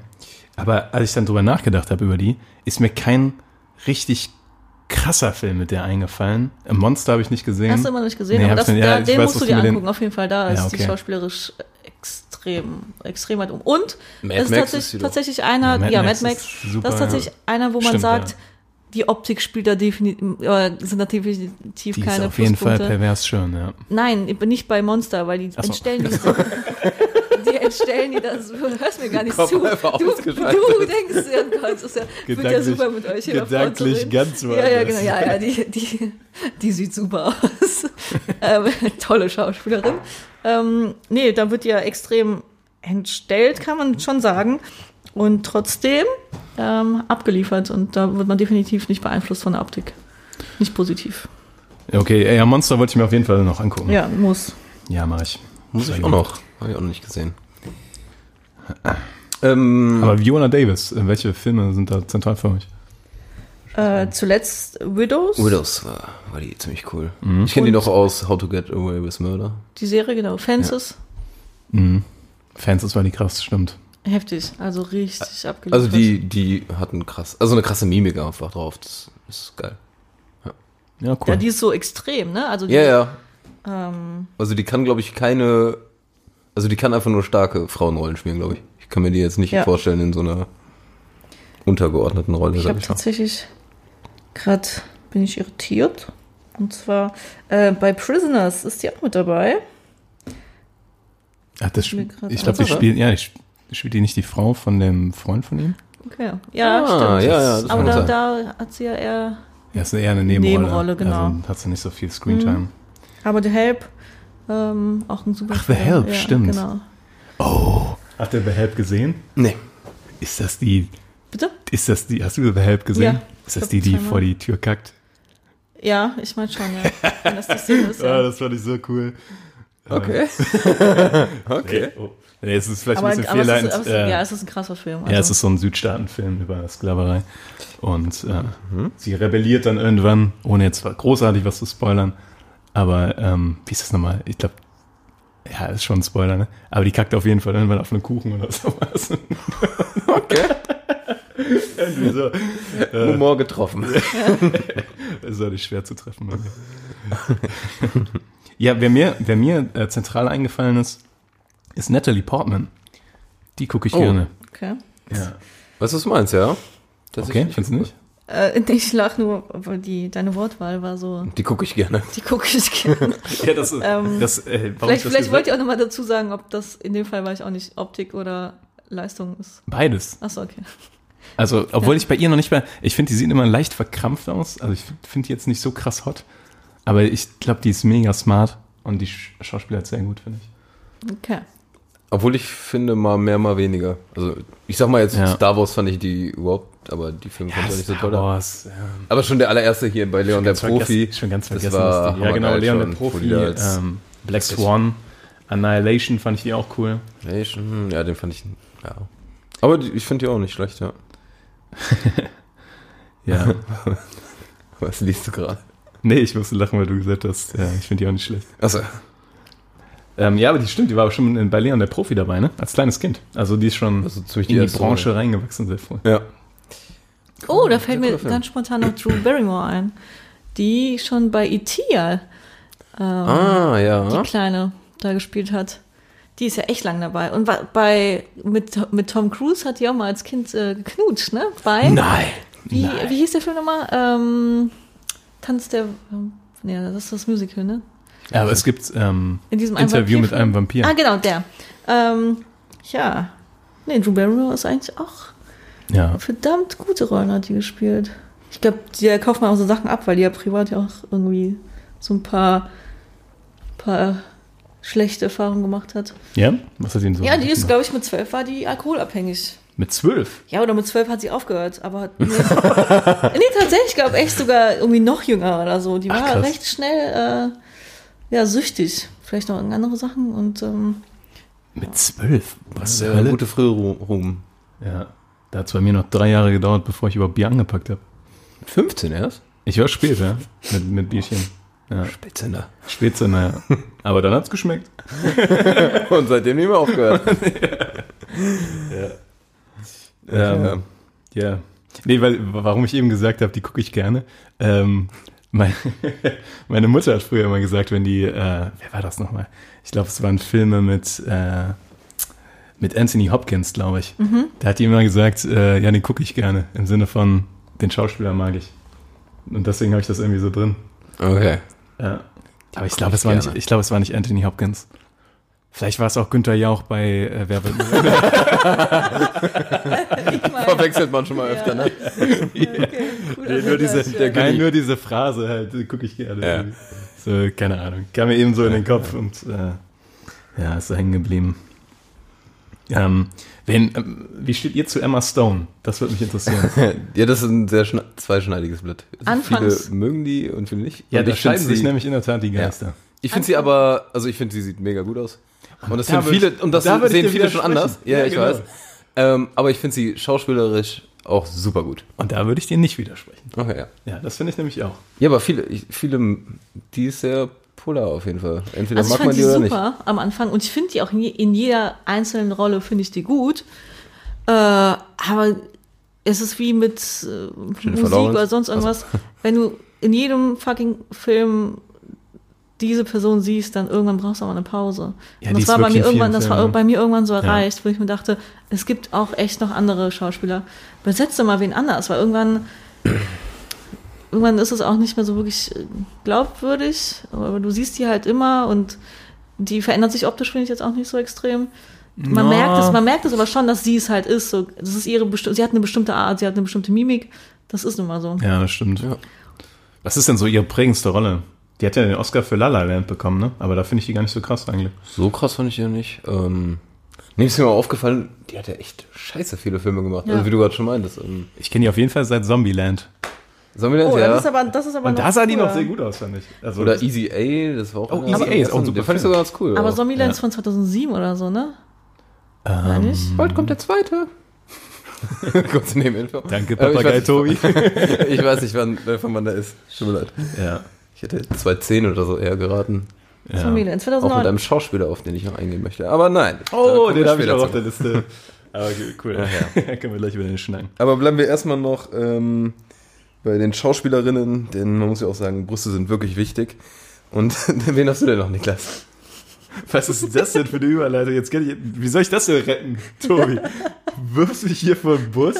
Aber als ich dann drüber nachgedacht habe über die, ist mir kein richtig krasser Film mit der eingefallen. Monster habe ich nicht gesehen. Hast du immer noch nicht gesehen, Nee, aber das, nicht- ja, da, den weiß, musst du dir mit den- angucken. Auf jeden Fall, da Ja, ist die okay. schauspielerisch extrem, extrem weit um. Und Mad das ist Max tatsächlich, ist sie doch. tatsächlich einer, Ja, Mad ja, Max Mad Max, ist super, das ist tatsächlich einer, wo man Stimmt, sagt, ja. die Optik spielt da definitiv, äh, sind da definitiv die ist keine auf jeden Fall pervers schön, ja. Nein, ich bin nicht bei Monster, weil die so. entstellen die so. Die das. Du hörst mir gar nicht Kopf zu. Du, du denkst, ja, Gott, das ist ja, wird ja super mit euch hier gedanklich ganz Ja, ja, woanders. genau. Ja, ja, die, die, die sieht super aus. ähm, tolle Schauspielerin. Ähm, nee, da wird ja extrem entstellt, kann man schon sagen. Und trotzdem ähm, abgeliefert. Und da wird man definitiv nicht beeinflusst von der Optik. Nicht positiv. Ja, Okay, ja, Monster wollte ich mir auf jeden Fall noch angucken. Ja, muss. Ja, mach ich. Muss ich auch noch. Habe ich auch noch nicht gesehen. Ähm, Aber Viola Davis, äh, welche Filme sind da zentral für euch? Äh, zuletzt Widows. Widows war, war die ziemlich cool. Mhm. Ich kenne die noch aus How to Get Away with Murder. Die Serie, genau. Fences. Mhm. Fans, das war die krass, stimmt. Heftig. Also richtig abgeliefert. Also die, die hatten krass, also eine krasse Mimik einfach drauf. Das ist geil. Ja, cool. Ja, die ist so extrem, ne? Also die, Ja, ja. Ähm, Also die kann, glaube ich, keine, also die kann einfach nur starke Frauenrollen spielen, glaube ich. Ich kann mir die jetzt nicht Ja. vorstellen in so einer untergeordneten Rolle, ich habe ich tatsächlich gerade bin ich irritiert. Und zwar äh, bei Prisoners ist die auch mit dabei. Ach, das, grad ich glaube, die spielt, ja, die sp- spielt die nicht die Frau von dem Freund von ihm? Okay. Ja, Ah, stimmt. ja, ja, das Aber da, da hat sie ja eher. Ja, ist eher eine Nebenrolle. Nebenrolle, genau. Also hat sie nicht so viel Screentime. Aber The Help, ähm, auch ein super Ach, The. Help, ja, stimmt. Genau. Oh. Habt ihr The Help gesehen? Nee. Ist das die, Bitte? ist das die, hast du The Help gesehen? Ja. Ist das die, die vor die Tür kackt? Ja, ich meine schon, ja. Wenn das die Szene ist, ja. das fand ich so cool. Okay. okay. Oh. Nee, es ist vielleicht Aber, ein bisschen es ist, es ist, äh, ja, es ist ein krasser Film. Ja, es also. ist so ein Südstaatenfilm über Sklaverei. Und äh, sie rebelliert dann irgendwann, ohne jetzt großartig was zu spoilern. Aber ähm, wie ist das nochmal? Ich glaube, ja, ist schon ein Spoiler, ne? Aber die kackt auf jeden Fall irgendwann auf einen Kuchen oder sowas. Okay. Irgendwie so. Humor getroffen. Das ist auch nicht schwer zu treffen. ja, wer mir, wer mir äh, zentral eingefallen ist, ist Natalie Portman. Die gucke ich Oh. gerne. Okay. Ja. Weißt du, was du meinst, ja? Das Okay, ich- findest du nicht? Äh, ich lach nur, weil die, deine Wortwahl war so, Die gucke ich gerne. die gucke ich gerne. Ja, das ist. Ähm, das, äh, vielleicht das vielleicht wollt ihr auch nochmal dazu sagen, ob das in dem Fall weiß ich auch nicht Optik oder Leistung ist. Beides. Achso, okay. Also, obwohl ich bei ihr noch nicht mehr. Ich finde, die sieht immer leicht verkrampft aus. Also, ich finde die jetzt nicht so krass hot. Aber ich glaube, die ist mega smart und die Sch- Schauspieler sehr gut, finde ich. Okay. Obwohl ich finde, mal mehr, mal weniger. Also, ich sag mal jetzt, Ja. Star Wars fand ich die überhaupt, aber die Filme fand ich nicht so toll. Wars, ja. Aber schon der allererste hier bei Leon der Profi. Schon ganz das vergessen. war dass die, ja, genau. Leon der Profi. Ähm, Black Swan. Annihilation fand ich die auch cool. Nation, Ja, den fand ich, ja. Aber die, ich finde die auch nicht schlecht, ja. Ja. Was liest du gerade? nee, ich musste lachen, weil du gesagt hast, ja, ich finde die auch nicht schlecht. Achso. Ähm, ja, aber die stimmt, die war auch schon in- bei Leon der Profi dabei, ne? Als kleines Kind. Also die ist schon Also in die Branche Rolle. reingewachsen, sehr früh. Ja. Oh, da fällt mir Film. ganz spontan noch Drew Barrymore ein, die schon bei E.T. ja, ähm, Ah, ja. die Kleine da gespielt hat. Die ist ja echt lang dabei. Und bei mit, mit Tom Cruise hat die auch mal als Kind äh, geknutscht, ne? Bei Nein! wie, Nein. wie hieß der Film nochmal? Ähm, Tanz der ähm, Nee, das ist das Musical, ne? Ja, aber es gibt ähm, In diesem Interview mit einem Vampir. Ah, genau, der. Ähm, ja. Nee, Drew Barrymore ist eigentlich auch Ja. verdammt gute Rollen hat die gespielt. Ich glaube, der kauft man auch so Sachen ab, weil die ja privat ja auch irgendwie so ein paar, paar schlechte Erfahrungen gemacht hat. Ja? Was hat ihn so? Ja, die ist, glaube ich, mit zwölf war die alkoholabhängig. Mit zwölf? Ja, oder mit zwölf hat sie aufgehört, aber hat, nee, nee, tatsächlich, ich glaube echt sogar irgendwie noch jünger oder so. Die Ach, war krass. recht schnell, äh, ja, süchtig. Vielleicht noch andere Sachen und, ähm, Mit zwölf? Was zur Sehr Hölle? gute Frühruhm. Ja. Da hat es bei mir noch drei Jahre gedauert, bevor ich überhaupt Bier angepackt habe. 15 erst? Ich war spät, ja. Mit, mit Bierchen. Ja. Spätzender. Spätzünder, ja. Aber dann hat's geschmeckt. Und seitdem nicht mehr aufgehört. Ähm, ja. Nee, weil, warum ich eben gesagt habe, die gucke ich gerne. Ähm, meine Mutter hat früher immer gesagt, wenn die, äh, wer war das nochmal? Ich glaube, es waren Filme mit, äh, mit Anthony Hopkins, glaube ich. Da hat die immer gesagt, äh, ja, den gucke ich gerne. Im Sinne von, den Schauspieler mag ich. Und deswegen habe ich das irgendwie so drin. Okay. Ja. Aber ich glaube, es, war nicht- gerne. ich glaube, es war nicht Anthony Hopkins. Vielleicht war es auch Günther Jauch bei äh, Wer wird ich meine, Verwechselt man schon mal öfter, ne? okay, cool, Nee, nur diese, der nein, nur diese Phrase halt, die gucke ich gerne. Ja. So, keine Ahnung. Kam mir eben so in den Kopf und äh, ja, ist so hängen geblieben. Ähm, wenn, ähm, wie steht ihr zu Emma Stone? Das würde mich interessieren. Ja, das ist ein sehr zweischneidiges Blatt. Also Anfangs- Viele mögen die und viele nicht. ja, und da finde scheiden sich sie, nämlich in der Tat die Geister. ich finde sie aber, also ich finde sie sieht mega gut aus. Und das da viele, und das da sehen viele schon anders. Ja, Ja, ich genau. weiß. Ähm, aber ich finde sie schauspielerisch auch super gut. Und da würde ich dir nicht widersprechen. Okay, ja. Ja, das finde ich nämlich auch. Ja, aber viele, viele, die ist sehr polar auf jeden Fall. Entweder Also mag man die die oder nicht. super am Anfang und ich finde die auch in, in jeder einzelnen Rolle finde ich die gut. Äh, aber es ist wie mit äh, Musik oder sonst irgendwas. Wenn du in jedem fucking Film diese Person siehst, dann irgendwann brauchst du auch mal eine Pause. Ja, und das war bei mir irgendwann, das war bei mir irgendwann so erreicht, wo ich mir dachte, es gibt auch echt noch andere Schauspieler. Besetze mal wen anders, weil irgendwann irgendwann ist es auch nicht mehr so wirklich äh, glaubwürdig, aber du siehst die halt immer und die verändert sich optisch, finde ich jetzt auch nicht so extrem. Man Ja. merkt es, man merkt es aber schon, dass sie es halt ist. So, das ist ihre sie hat eine bestimmte Art, sie hat eine bestimmte Mimik. Das ist nun mal so. Ja, das stimmt. Ja. Was ist denn so ihre prägendste Rolle? Die hat ja den Oscar für La La Land bekommen, ne? Aber da finde ich die gar nicht so krass eigentlich. So krass fand ich ja nicht. Ähm, nee, ist mir mal aufgefallen, die hat ja echt scheiße viele Filme gemacht. Ja. Also wie du gerade schon meintest. Ähm, Ich kenne die auf jeden Fall seit Zombieland. Zombieland, Oh, ja. das ist aber, das ist aber Und da sah die noch sehr gut aus, fand ich. Also Oder Easy A, das war auch. Oh, Easy Aber A ist auch ein super fand ich sogar ganz cool. Aber auch. Zombieland Ja. ist von 2007 oder so, ne? ähm, ich? Bald kommt der zweite. Kurz neben Info. Danke, ich Papagei weiß- Tobi. ich weiß nicht, wann, äh, von wann der ist. Tut mir leid. ja. Hätte 2010 oder so eher geraten. ja. Zombieland, Auch mit 2009. einem Schauspieler, auf den ich noch eingehen möchte. Aber nein. Oh, den habe ich auch auf der Liste. Aber cool. Ja, Können wir gleich über den schneiden. Aber bleiben wir erstmal noch ähm, bei den Schauspielerinnen, denn man muss ja auch sagen, Brüste sind wirklich wichtig. Und wen hast du denn noch, Niklas? Was ist das denn für eine Überleitung? Jetzt kann ich, wie soll ich das denn retten, Tobi? Wirfst du mich hier vor den Bus?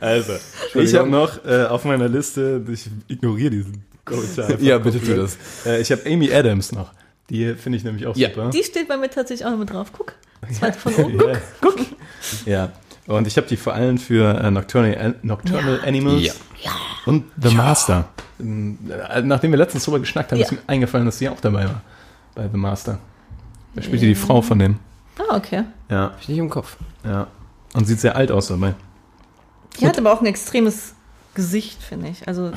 Also, ich habe noch äh, auf meiner Liste, ich ignoriere diesen Kommentar. einfach Ja, bitte tu komplett. Äh, ich habe Amy Adams noch. Die finde ich nämlich auch Ja. super. Die steht bei mir tatsächlich auch noch mit drauf. Guck. Zweite von oben. Guck. Ja, guck. Ja. Und ich habe die vor allem für äh, Nocturnal, Nocturnal Animals Ja. und The Master. Ähm, äh, Nachdem wir letztens drüber geschnackt haben, Ja. ist mir eingefallen, dass sie auch dabei war. Bei The Master. Da spielt die die Frau von dem. Ah, okay. Ja, Hab ich nicht im Kopf. ja. Und sieht sehr alt aus dabei. Die hat aber auch ein extremes Gesicht, finde ich. Also.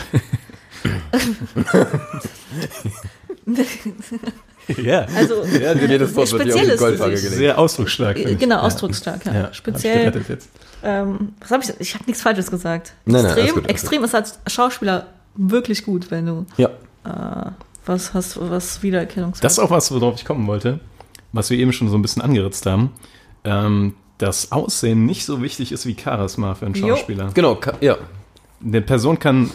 Ja. also Ja, jedes Wort wird hier auf die Goldwaage gelegt. Sehr ausdrucksstark. finde ich. Genau, Ja. ausdrucksstark, ja. Ja, hab ich Speziell. gerettet jetzt. Ähm, was habe ich? Ich habe nichts Falsches gesagt. Nein, nein, extrem, alles gut, extrem ist als Schauspieler wirklich gut, wenn du Ja. äh, was hast, was Wiedererkennungswert. Das ist auch was, worauf ich kommen wollte, was wir eben schon so ein bisschen angeritzt haben. Ähm, dass Aussehen nicht so wichtig ist wie Charisma für einen Jo. Schauspieler. Genau, ka- ja. Eine Person kann,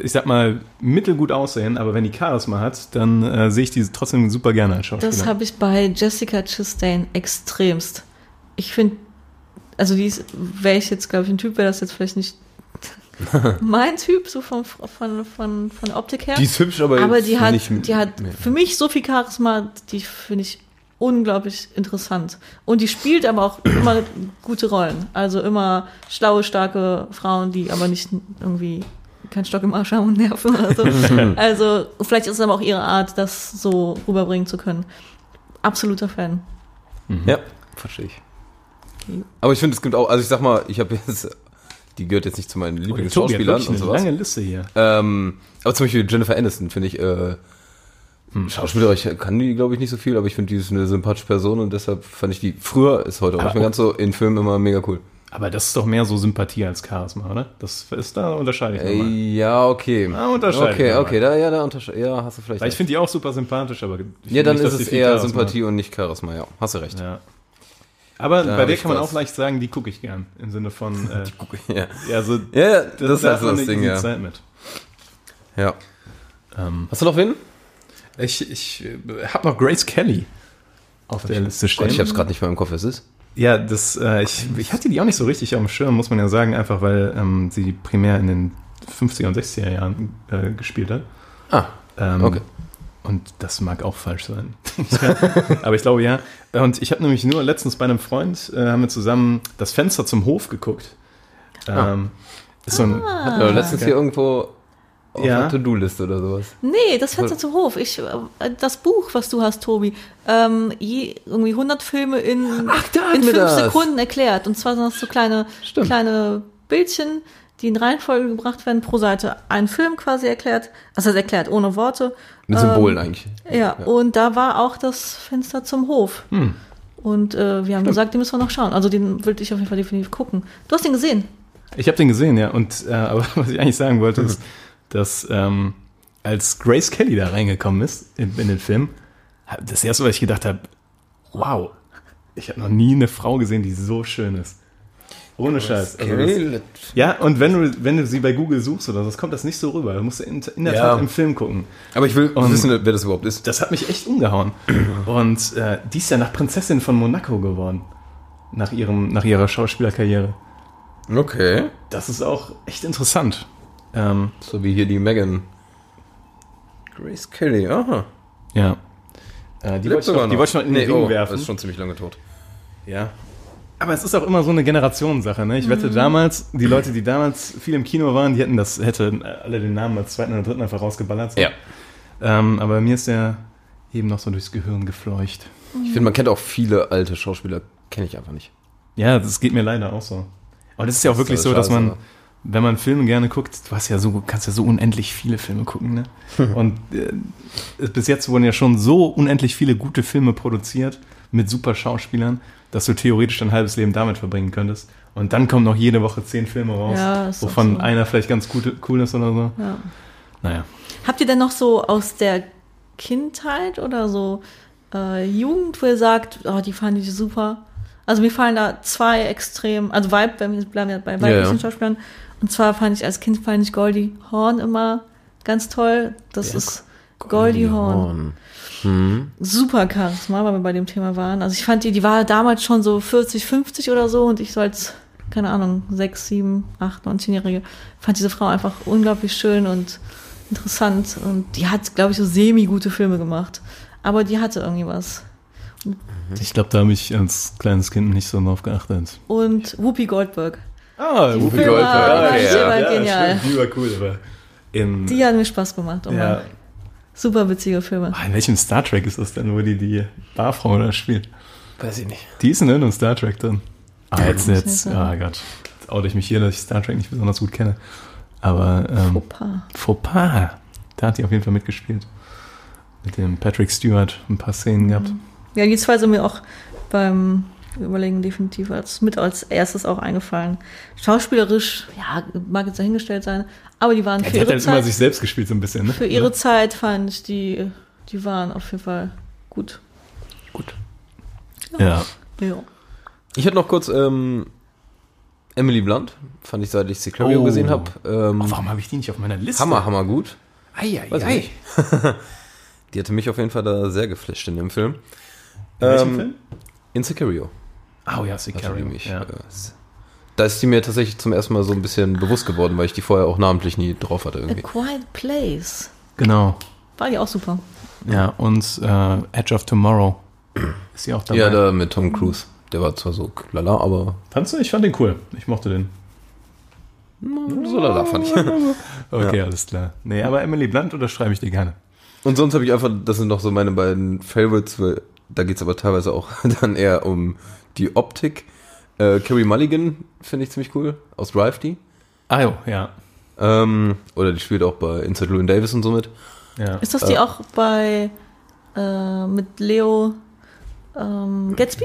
ich sag mal, mittelgut aussehen, aber wenn die Charisma hat, dann äh, sehe ich die trotzdem super gerne als Schauspieler. Das habe ich bei Jessica Chastain extremst. Ich finde, also die ist, wäre ich jetzt, glaube ich, ein Typ, wäre das jetzt vielleicht nicht mein Typ, so von, von, von, von der Optik her. Die ist hübsch, aber, aber die hat, nicht, die hat für mich so viel Charisma, die finde ich unglaublich interessant. Und die spielt aber auch immer gute Rollen. Also immer schlaue, starke Frauen, die aber nicht irgendwie keinen Stock im Arsch haben und nerven oder so. also vielleicht ist es aber auch ihre Art, das so rüberbringen zu können. Absoluter Fan. Ja, verstehe ich. Aber ich finde, es gibt auch, also ich sag mal, ich habe jetzt, die gehört jetzt nicht zu meinen Oh, Lieblingsschauspielern wirklich und eine sowas. lange Liste hier. Ähm, aber zum Beispiel Jennifer Aniston finde ich, äh, Hm. Schauspielerisch kann die, glaube ich, nicht so viel, aber ich finde, die ist eine sympathische Person und deshalb fand ich die, früher ist heute auch nicht mehr ganz so, in Filmen immer mega cool. Aber das ist doch mehr so Sympathie als Charisma, oder? Das ist da unterscheide ich Äh, nochmal. ja, okay. Ah, unterscheide ich Okay, nochmal. okay, da, ja, da unterscheide, ja, hast du vielleicht Weil ich finde die auch super sympathisch, aber ich Ja, dann nicht, ist die es eher Charisma Sympathie und nicht Charisma, ja, hast du recht. Ja. Aber Da bei der ich kann man das. auch leicht sagen, die gucke ich gern. Im Sinne von, äh, Ja, ja, so, ja, ja das, ist halt so das Ding, ja. Zeit mit. ja. Ähm, Hast du noch wen? Ich ich äh, habe noch Grace Kelly auf der Liste stehen. Gott, ich habe es gerade nicht mehr im Kopf, was ist? Ja, das, äh, ich, ich hatte die auch nicht so richtig auf dem Schirm, muss man ja sagen, einfach weil ähm, sie primär in den 50er und 60er Jahren äh, gespielt hat. Ah, Ähm, Okay. Und das mag auch falsch sein. Aber ich glaube ja. Und ich habe nämlich nur letztens bei einem Freund, äh, haben wir zusammen das Fenster zum Hof geguckt. Ähm, ist so ein, Ah. äh, letztens hier irgendwo auf Ja. einer To-Do-Liste oder sowas. Nee, das Fenster zum Hof. Ich, äh, das Buch, was du hast, Tobi, ähm, je, irgendwie 100 Filme in, da in fünf das. Sekunden erklärt. Und zwar sind das so kleine, Stimmt. kleine Bildchen, die in Reihenfolge gebracht werden, pro Seite ein Film quasi erklärt. Also erklärt, ohne Worte. Mit Symbolen eigentlich. Ja, und da war auch das Fenster zum Hof. Hm. Und äh, wir haben gesagt, den müssen wir noch schauen. Also den würde ich auf jeden Fall definitiv gucken. Du hast den gesehen. Ich habe den gesehen, ja. Und äh, aber was ich eigentlich sagen wollte, ist, dass ähm, als Grace Kelly da reingekommen ist in, in den Film, das erste, was ich gedacht habe, wow, ich habe noch nie eine Frau gesehen, die so schön ist. Ohne Scheiß. Also das, ja, und wenn du, wenn du sie bei Google suchst oder so, kommt das nicht so rüber. Du musst in, in der Ja. Tat im Film gucken. Aber ich will Und- wissen, wer das überhaupt ist. Das hat mich echt umgehauen. Und äh, die ist ja nach Prinzessin von Monaco geworden. Nach, ihrem, nach ihrer Schauspielerkarriere. Okay. Das ist auch echt interessant. Ähm, So wie hier die Megan. Grace Kelly, aha. Ja. Äh, die Lebt wollte ich sogar noch, die wollte ich noch in den Nee, Ring oh, werfen. ist schon ziemlich lange tot. ja. Aber es ist auch immer so eine Generationssache. Ne? Ich wette, damals, die Leute, die damals viel im Kino waren, die hätten das, hätten alle den Namen als zweiten oder dritten einfach rausgeballert. so. Ja. Ähm, aber mir ist der eben noch so durchs Gehirn gefleucht. Ich finde, man kennt auch viele alte Schauspieler, kenne ich einfach nicht. Ja, das geht mir leider auch so. Aber das ist ja auch wirklich ist so, dass man, aber- wenn man Filme gerne guckt, du hast ja so, kannst ja so unendlich viele Filme gucken, ne? Und äh, bis jetzt wurden ja schon so unendlich viele gute Filme produziert mit super Schauspielern, dass du theoretisch dein halbes Leben damit verbringen könntest. Und dann kommen noch jede Woche zehn Filme raus, Ja, wovon so. einer vielleicht ganz gute, cool ist oder so. Ja. Naja. Habt ihr denn noch so aus der Kindheit oder so äh, Jugend, wo ihr sagt, oh, die fand ich super. Also mir fallen da zwei extrem, also Vibe, wenn wir bleiben ja bei weiblichen ja. Schauspielern. Und zwar fand ich als Kind fand ich Goldie Horn immer ganz toll. Das ist Goldie Horn. Hm. Super Charisma, weil wir bei dem Thema waren. Also ich fand die, die war damals schon so 40, 50 oder so und ich so als, keine Ahnung, 6, 7, 8, 19-Jährige fand diese Frau einfach unglaublich schön und interessant und die hat, glaube ich, so semi-gute Filme gemacht. Aber die hatte irgendwie was. Ich glaube, da habe ich als kleines Kind nicht so drauf geachtet. Und Whoopi Goldberg. Ah, Die Whoopi Goldberg. waren Okay, ja. genial. Ja, stimmt, die war cool, aber in, Die hat mir Spaß gemacht. Oh ja, Mann. Super witzige Filme. Ah, in welchem Star Trek ist das denn, wo die die Barfrau da spielt? Weiß ich nicht. Die ist in irgendeinem Star Trek drin. Ah, jetzt, muss jetzt, sein. ah Gott. Jetzt oute ich mich hier, dass ich Star Trek nicht besonders gut kenne. Aber, ähm, Opa. Fauxpas. Da hat die auf jeden Fall mitgespielt. Mit dem Patrick Stewart ein paar Szenen gehabt. Ja, die zwei sind mir auch beim Überlegen definitiv als, mit als erstes auch eingefallen. Schauspielerisch, ja, mag jetzt dahingestellt sein, aber die waren Ja, für die hat ihre halt immer Zeit, sich selbst gespielt, so ein bisschen, ne? für ihre Zeit fand ich die, die waren auf jeden Fall gut. Gut. Ja. Ja. Ich hätte noch kurz ähm, Emily Blunt, fand ich, seit ich Sicario Oh. gesehen habe. Ähm, Oh, warum habe ich die nicht auf meiner Liste? hammer, hammer gut. Ei, ei, Weiß ei. Die hatte mich auf jeden Fall da sehr geflasht in dem Film. In welchem Ähm, Film? In Sicario. Oh ja, Sicario. die mich, Ja. äh, da ist die mir tatsächlich zum ersten Mal so ein bisschen bewusst geworden, weil ich die vorher auch namentlich nie drauf hatte A irgendwie. Quiet Place. Genau. War die auch super. Ja, und äh, Edge of Tomorrow. Ist sie auch dabei? Ja, da mit Tom Cruise. Der war zwar so lala, aber Fandst du? Ich fand den cool. Ich mochte den. so lala fand ich. Okay, alles klar. Nee, aber Emily Blunt unterschreibe ich dir gerne. Und sonst habe ich einfach, das sind noch so meine beiden Favorites, weil da geht's aber teilweise auch dann eher um die Optik. Äh, Carrie Mulligan finde ich ziemlich cool, aus Drive die. Ah jo, ja. Ähm, oder die spielt auch bei Inside Llewyn Davis und so mit. ja. Ist das die Äh. auch bei äh, mit Leo ähm, Gatsby?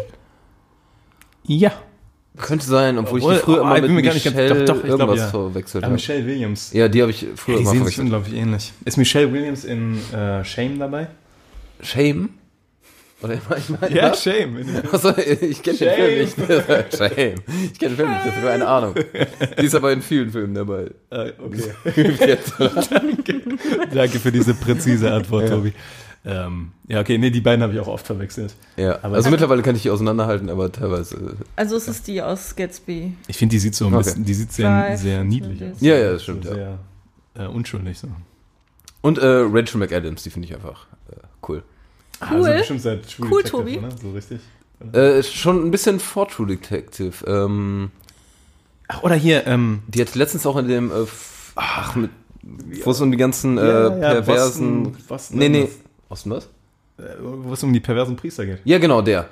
Ja. Könnte sein, obwohl ich Obwohl, die früher oh, immer ich mit Michelle doch, doch, ich glaub, irgendwas ja. verwechselt ja habe. Michelle Williams. Ja, die habe ich früher Ja, die immer sehen sich verwechselt. unglaublich ähnlich. Ist Michelle Williams in äh, Shame dabei? Shame? Oder ich meine, Ja, was? Shame. Achso, ich kenne den Film nicht. Shame. Ich kenne den Film nicht, das ist keine Ahnung. Die ist aber in vielen Filmen dabei. Äh, okay. Jetzt. Danke für diese präzise Antwort, Tobi. Ähm, ja, okay, nee, die beiden habe ich auch oft verwechselt. Ja, Aber- also mittlerweile kann ich die auseinanderhalten, aber teilweise. Also es ist die aus Gatsby. Ich finde, die sieht so ein Okay. bisschen, die sieht sehr, sehr niedlich aus. Ja, ja, das stimmt, So Sehr äh, unschuldig so. Und äh, Rachel McAdams, die finde ich einfach äh, cool. Also Cool. bestimmt seit True Cool, Detective, Tobi. Oder? So richtig. Äh, schon ein bisschen vor True Detective. Ähm, Ach, oder hier, ähm, die hat letztens auch in dem, äh, ach, mit, wo es um die ganzen äh, Ja, ja, perversen. Boston- Boston nee, nee. irgendwas. Osten was? äh, wo es um die perversen Priester geht. Ja, genau, der.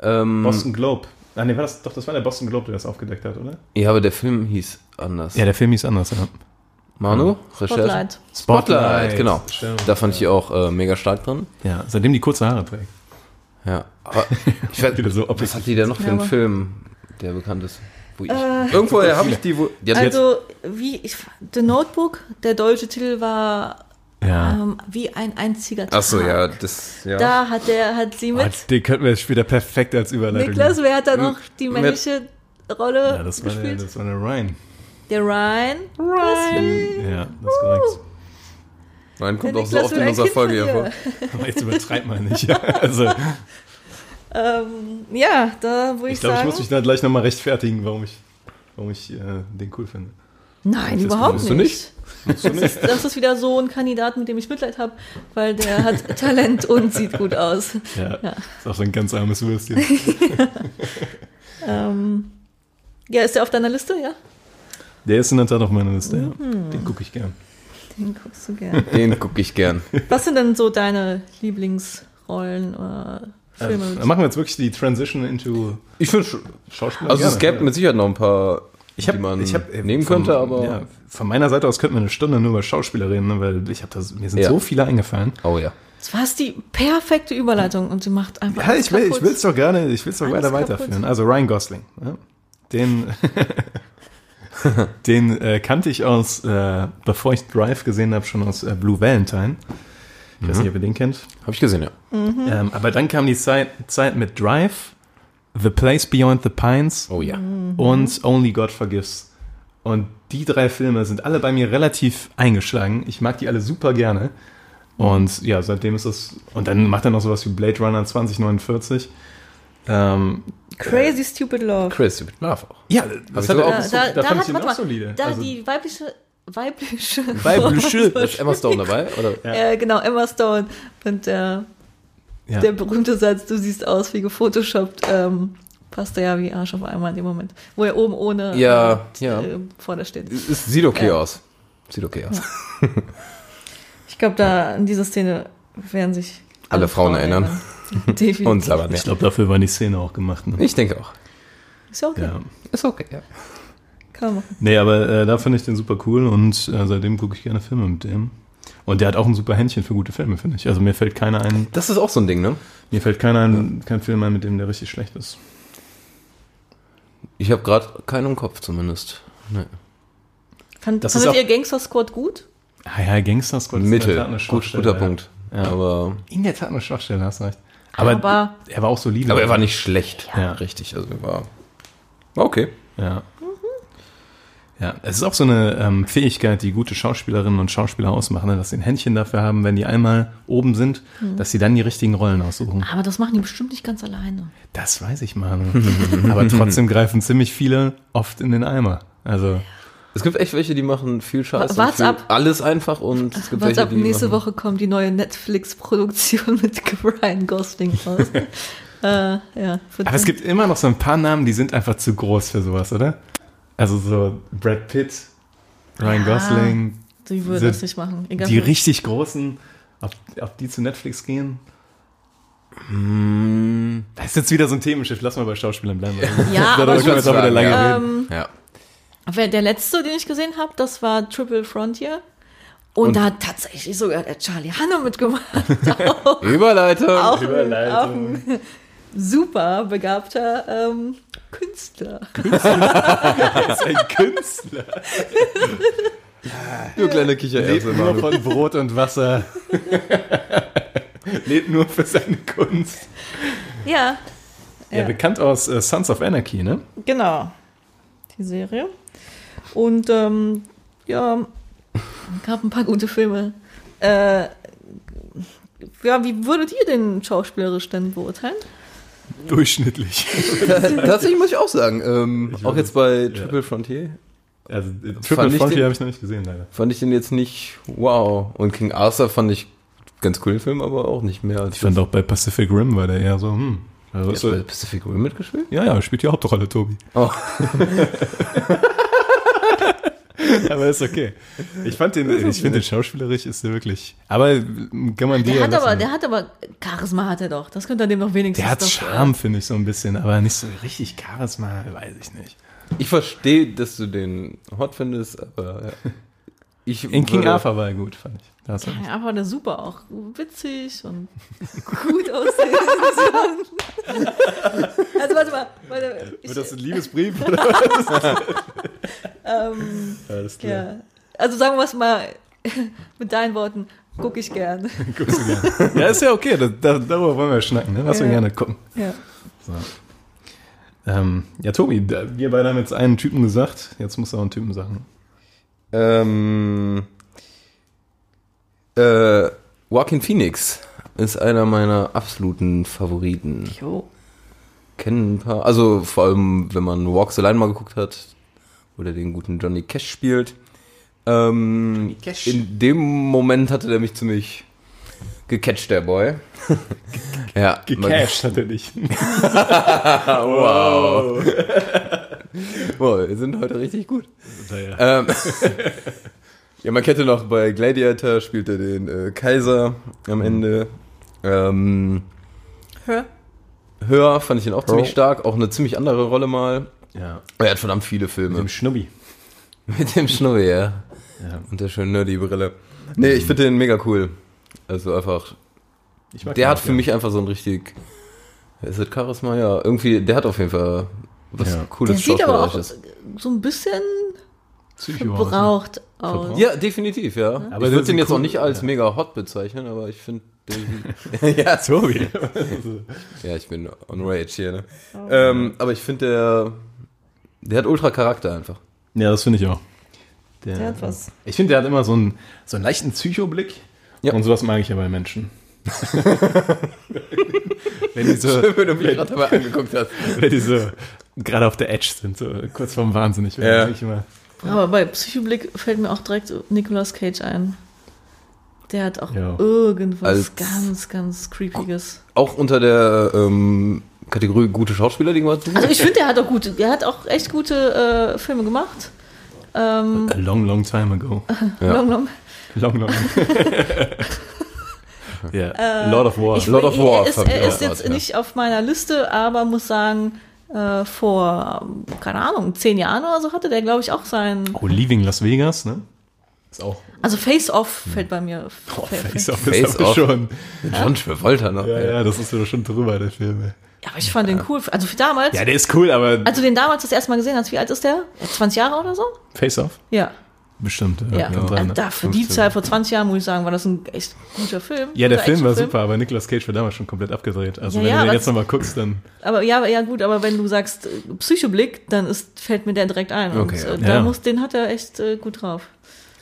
Ähm, Boston Globe. Ah, nee, war das, doch, das war der Boston Globe, der das aufgedeckt hat, oder? Ja, aber der Film hieß anders. Ja, der Film hieß anders, ja. Manu? Recherche? Spotlight. Spotlight, genau. Stimmt. Da fand ich die auch äh, mega stark drin. Ja, seitdem die kurze Haare trägt. Ja. Aber ich weiß, Wieder so was objektiv. hat die denn noch für Ja, einen aber- Film, der bekannt ist? Wo ich, Äh, irgendwoher habe ich die, wo, die Also, wie ich, The Notebook, der deutsche Titel war Ja. ähm, wie ein einziger Tag. ach so, ja, das, ja. Da hat der, hat sie Oh, mit. den könnten wir jetzt später perfekt als Überleitung Niklas, wer hat da noch die Mit- männliche Rolle Ja, das war, der, gespielt? das war der Ryan. Der Ryan. Ryan. Ja, das ist korrekt. Nein, kommt auch so oft in unserer Kind Folge hier vor. Aber jetzt übertreibt man nicht. Ja, also, Ähm, ja, da würde ich, ich glaube, ich sagen. muss mich da gleich nochmal rechtfertigen, warum ich, warum ich äh, den cool finde. Nein, Das überhaupt findest du nicht. Das, ist, das ist wieder so ein Kandidat, mit dem ich Mitleid habe, weil der hat Talent und sieht gut aus. Ja, Ja. ist auch so ein ganz armes Würstchen. Ähm, ja, ist der auf deiner Liste? Ja, Der ist in der Tat auf meiner Liste, ja. Mhm. Den gucke ich gern. den guckst du gern. Den gucke ich gern. Was sind denn so deine Lieblingsrollen oder Filme? Dann machen wir jetzt wirklich die Transition into Ich finde, Schauspieler. also Gerne, es gäbe ja. mit Sicherheit noch ein paar, ich hab, die man ich hab, äh, nehmen von- könnte, aber Ja, von meiner Seite aus könnten wir eine Stunde nur über Schauspieler reden, ne, weil ich habe das, mir sind Ja. so viele eingefallen. oh ja. Das war die perfekte Überleitung und sie macht einfach. Ja, alles ich will, kaputt. ich will es doch gerne, ich will es doch weiter kaputt. weiterführen. Also Ryan Gosling, ja, den, den äh, kannte ich aus, äh, bevor ich Drive gesehen habe, schon aus äh, Blue Valentine. Ich weiß nicht, ob ihr den kennt. Habe ich gesehen, ja. Ähm, aber dann kam die Zeit, Zeit mit Drive, The Place Beyond the Pines Oh ja. und Only God Forgives. Und die drei Filme sind alle bei mir relativ eingeschlagen. Ich mag die alle super gerne. Und ja, seitdem ist es. Und dann macht er noch sowas wie Blade Runner 2049. Ähm, Crazy Stupid Love. Chris, Stupid Love auch. ja, das hat er auch- Da, so, da, da, da fand hat, ich ihn auch mal, solide. da Also, die weibliche, weibliche, Weibliche, ist Emma Stone dabei? Oder? äh, genau, Emma Stone und der, ja. der berühmte Satz, du siehst aus wie gefotoshoppt, ähm, passt ja wie Arsch auf einmal in dem Moment, wo er oben ohne Ja, äh, ja. Äh, vorne steht. Es sieht okay Ja. aus. Sieht okay aus. Ich glaube, da an dieser Szene werden sich Alle Frauen erinnern. Definitiv. Und ja. ich glaube, dafür war die Szene auch gemacht. Ne? Ich denke auch. Ist ja okay. Ja. Ist okay, ja. Kann man machen. Nee, aber äh, da finde ich den super cool und äh, seitdem gucke ich gerne Filme mit dem. Und der hat auch ein super Händchen für gute Filme, finde ich. Also mir fällt keiner ein, Das ist auch so ein Ding, ne? mir fällt keiner ein, kein Film ein, mit dem der richtig schlecht ist. Ich habe gerade keinen im Kopf zumindest. Nee. Fand, Das fandet ihr Gangster Squad gut? Ah ja, Gangster Squad ist in der Mittel. Tat eine Gut, Schwachstelle, guter ja. Punkt. Ja. Aber, In der Tat eine Schwachstelle, hast recht. Aber, Aber- er war auch solide. aber er war nicht schlecht. Ja. Richtig. Also er war, war okay. Ja. Ja, es ist auch so eine ähm, Fähigkeit, die gute Schauspielerinnen und Schauspieler ausmachen, ne? dass sie ein Händchen dafür haben, wenn die einmal oben sind, dass sie dann die richtigen Rollen aussuchen. Aber das machen die bestimmt nicht ganz alleine. Das weiß ich mal. Aber trotzdem greifen ziemlich viele oft in den Eimer. Also, Es gibt echt welche, die machen viel Scheiß. Wart's und viel, ab. Alles einfach und es gibt Was welche, ab die nächste machen, Woche kommt die neue Netflix-Produktion mit Ryan Gosling raus. äh, ja, aber es gibt immer noch so ein paar Namen, die sind einfach zu groß für sowas, oder? Also so Brad Pitt, Ryan Ja, Gosling, Die würden das nicht machen. Egal die wo. richtig großen, ob, ob die zu Netflix gehen. Hm, Das ist jetzt wieder so ein Themenschiff. Lass mal bei Schauspielern bleiben. Ja, Darüber aber können wir jetzt auch wieder lange Ja. reden. ähm, ja. Der letzte, den ich gesehen habe, das war Triple Frontier. Und, Und- da hat tatsächlich sogar der Charlie Hanna mitgemacht. Überleitung. auch, Überleitung. auch ein super begabter ähm, Künstler. Ist ein Künstler. Du kleine Kichererbse. Lebt nur von Brot und Wasser. Lebt nur für seine Kunst. Ja, Ja, Ja. bekannt aus äh, Sons of Anarchy, ne? genau. Die Serie. Und ähm, ja, gab ein paar gute Filme. Äh, ja, wie würdet ihr den schauspielerisch denn beurteilen? Durchschnittlich. Tatsächlich muss ich auch sagen, ähm, auch jetzt bei Triple Frontier Also äh, Triple ich Frontier habe ich noch nicht gesehen, leider. fand ich den jetzt nicht wow. Und King Arthur fand ich ganz cool den Film, aber auch nicht mehr als Ich fand auch bei Pacific Rim war der eher so, hm. Also Hast ist du so, bei Pacific Rim mitgespielt? ja, ja, spielt die Hauptrolle, Tobi. Oh. aber ist okay. Ich fand den, ich finde den schauspielerisch ist der wirklich. Aber kann man dir Der hat, aber, der hat aber Charisma hat er doch. Das könnte er dem noch wenigstens Der hat doch, Charme, finde ich so ein bisschen, aber nicht so richtig Charisma, weiß ich nicht. Ich verstehe, dass du den hot findest, aber ich In King Arthur war er gut, fand ich. Da hast du Äh, recht. ja, aber der super auch witzig und gut aussehen. also warte mal, warte, ich, Wird das ein Liebesbrief oder was? ähm, Alles klar. ja. Also sagen wir es mal mit deinen Worten, gucke ich gern. Guckst du gerne. Ja, ist ja okay, da, da, darüber wollen wir schnacken, ne? Lass Ja. wir gerne gucken. Ja. Ähm, ja, Tobi, da, wir beide haben jetzt einen Typen gesagt, jetzt musst du auch einen Typen sagen. Ähm, äh, Joaquin Phoenix ist einer meiner absoluten Favoriten. Jo. Kennen ein paar, also vor allem, wenn man Walks Allein mal geguckt hat, wo der den guten Johnny Cash spielt. Ähm, Cash. In dem Moment hatte der mich ziemlich gecatcht, der Boy. ja, Gecasht hat er dich. Wow. wow, wir sind heute richtig gut. Naja. Ähm, ja, man kennt ihn noch bei Gladiator, spielt er den äh, Kaiser am Ende. Ähm, Hör. Hör fand ich ihn auch ziemlich stark, auch eine ziemlich andere Rolle mal. Ja, Er hat verdammt viele Filme. mit dem Schnubbi. Mit dem Schnurri, ja. Ja. Und der schönen Nerdy-Brille. Nee, ich finde den mega cool. Also einfach, Ich mag der hat auch, für ja. mich einfach so ein richtig, ist das Charisma? Ja, irgendwie, der hat auf jeden Fall was Ja. Der cooles sieht aber auch so ein bisschen Psycho aus, ne? verbraucht aus. Ja, definitiv, ja. Aber ich würde den jetzt cool, auch nicht als ja. mega hot bezeichnen, aber ich finde. ja, Tobi. ja, ich bin on Rage hier, ne? Ähm, aber ich finde, der, der hat ultra Charakter einfach. ja, das finde ich auch. Der hat was. Ich finde, der hat immer so einen, so einen leichten Psychoblick. Ja. Und sowas mag ich ja bei Menschen. wenn die so, Wenn du mich gerade dabei angeguckt hast. wenn die so gerade auf der Edge sind, so kurz vorm Wahnsinn. Ich Ja. immer. Aber bei Psychoblick fällt mir auch direkt Nicolas Cage ein. Der hat auch Ja. irgendwas Als- ganz, ganz Creepiges. Auch unter der ähm, Kategorie gute Schauspieler, die gemacht sind. Also ich finde, der hat auch gute, der hat auch echt gute äh, Filme gemacht. Ähm, A long, long time ago. Ja. long, long. Long, long. ja. Lord of War. Ich, Lord of War Er ist, er ist jetzt ja. nicht auf meiner Liste, aber muss sagen, äh, vor, keine Ahnung, zehn Jahren oder so hatte der, glaube ich, auch seinen. oh, Leaving Las Vegas, ne? Ist auch. Also Face Off fällt bei mir. Oh, fällt- Face Off Face ist aber Off. schon. John Travolta noch. Ja, ja, das ist so schon drüber, der Film. ey. Ja, aber ich fand den cool. Also für damals, Ja, der ist cool, aber als du den damals das erste Mal gesehen hast, wie alt ist der? 20 Jahre oder so? Face Off? Ja. Bestimmt. Ja, sein, also da für die 15. Zeit vor 20 Jahren muss ich sagen, war das ein echt guter Film. Ja, der Film war Actionfilm. super, aber Nicolas Cage war damals schon komplett abgedreht. Also Ja, wenn ja, du den jetzt nochmal guckst, dann. Aber ja, ja gut, aber wenn du sagst äh, Psychoblick, dann ist, fällt mir der direkt ein. Okay, und, ja. äh, da Ja. muss, den hat er echt äh, gut drauf.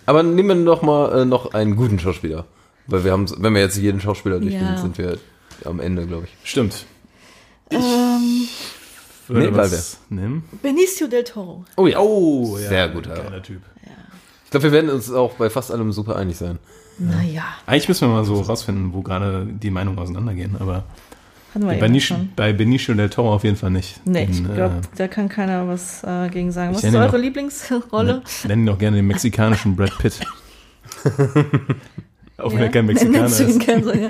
Aber nehmen wir doch mal äh, noch einen guten Schauspieler. Weil wir haben, wenn wir jetzt jeden Schauspieler durchgehen, Ja. sind wir am Ende, glaube ich. Stimmt. Ähm, Würde Nee, was nehmen. Benicio del Toro. Oh ja. Oh, Sehr gut, ja. Geiler Typ. Ich glaube, wir werden uns auch bei fast allem super einig sein. Naja, Eigentlich müssen wir mal so rausfinden, wo gerade die Meinungen auseinandergehen, aber bei Benicio, schon. bei Benicio del Toro auf jeden Fall nicht. Nee, ich Den, glaube, äh, da kann keiner was äh, gegen sagen. Ich Was ist eure noch- Lieblingsrolle? Nennen ihn doch gerne den mexikanischen Brad Pitt. Auch wenn er kein Mexikaner du ihn ist. gern so, ja.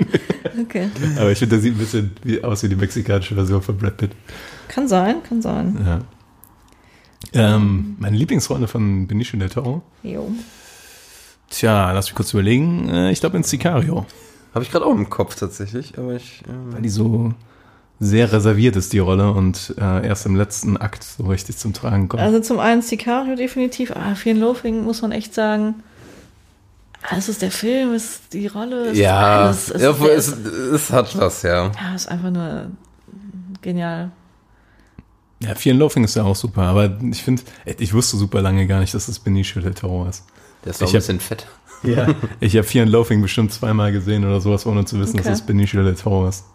Okay. Aber ich finde, der sieht ein bisschen wie, aus wie die mexikanische Version von Brad Pitt. Kann sein, kann sein. Ja. Ähm, meine Lieblingsrolle von Benicio del Toro? Jo. Tja, lass mich kurz überlegen. Äh, Ich glaube in Sicario. Habe ich gerade auch im Kopf tatsächlich, aber ich. Ähm, Weil die so sehr reserviert ist, die Rolle, und äh, erst im letzten Akt so richtig zum Tragen kommt. Also zum einen Sicario definitiv, Fear and Loathing muss man echt sagen. Ah, Es ist der Film, es ist die Rolle, es ja, ist alles. Es, ja, es, ist, es hat was, ja. ja, es ist einfach nur genial. Ja, Fear and Loathing ist ja auch super, aber ich finde, ich wusste super lange gar nicht, dass das Benicio del Toro ist. Der ist auch Ich ein hab- bisschen fett. Ja. Ich habe Fear and Loathing bestimmt zweimal gesehen oder sowas, ohne zu wissen, Okay. dass es Benicio del Toro ist.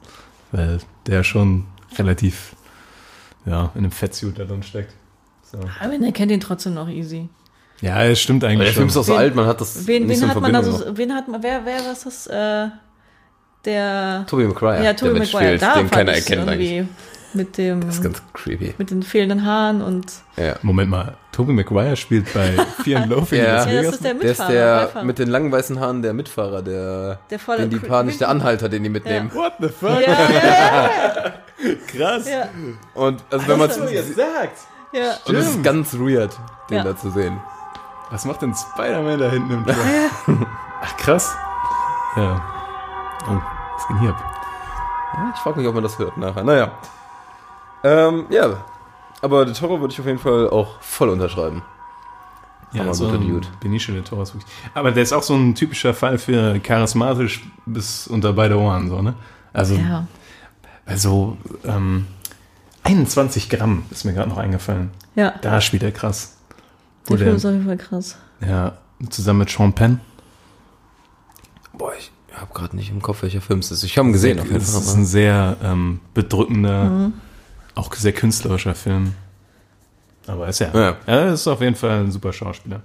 Weil der schon relativ, ja, in einem Fettsuit da drin steckt. So. Aber man kennt ihn trotzdem noch easy. Ja, es stimmt Aber eigentlich der Film ist auch so Wen- alt, man hat das Wen, nicht wen so hat man da so, wen hat man, wer, wer was das, äh, der, Tobey Maguire, ja, Maguire, mitspielt, da den keiner erkennt eigentlich. mit dem, Das ist ganz creepy. mit den fehlenden Haaren und, Ja. Moment mal, Tobey Maguire spielt bei Fear and Loathing Ja. in Las ja, das ist der Der ist Mitfahrer. der mit den langen weißen Haaren, der Mitfahrer, der, Der voll- den die paar nicht der Anhalter, den die mitnehmen. What the fuck? ja, ja, Krass. ja, Und also wenn man jetzt sagst. ja. und es ist ganz weird, den Ja. da zu sehen. Was macht denn Spider-Man da hinten im Tor? Ach, krass. Ja. Oh, was ging hier ab? Ja, ich frage mich, ob man das hört nachher. Naja. Ähm, ja. Aber der Toro würde ich auf jeden Fall auch voll unterschreiben. Ja, Aber so ein Dude. Benicio del Toro ist wirklich. Aber der ist auch so ein typischer Fall für charismatisch bis unter beide Ohren, so, ne? Also, ja. also ähm, 21 Gramm ist mir gerade noch eingefallen. Ja, Da spielt er krass. Der Film ist auf jeden Fall krass. ja, zusammen mit Sean Penn. Boah, ich habe gerade nicht im Kopf, welcher Film es ist. Ich habe ihn gesehen. auf jeden Es Fall. ist ein sehr ähm, bedrückender, Mhm. auch sehr künstlerischer Film. Aber ist ja, Ja. er ist auf jeden Fall ein super Schauspieler.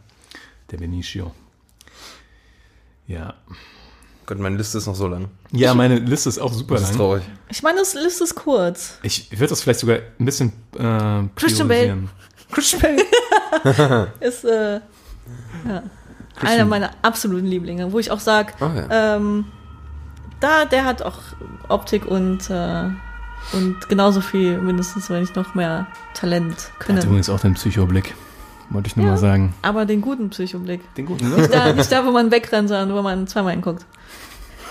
Der Benicio. Ja. Gott, meine Liste ist noch so lang. Ja, meine Liste ist auch super Das ist lang. traurig. Ich meine, das Liste ist kurz. Ich würde das vielleicht sogar ein bisschen äh, Christian priorisieren. Christian Bale. Ist äh, ja, einer meiner absoluten Lieblinge, wo ich auch sage, ja. ähm, da, der hat auch Optik und, äh, und genauso viel, mindestens, wenn nicht noch mehr Talent Hat können. übrigens auch den Psychoblick. Wollte ich nur Ja. mal sagen. Aber den guten Psychoblick. Den guten, Nicht da, nicht da, wo man wegrennt, sondern wo man zweimal hinguckt.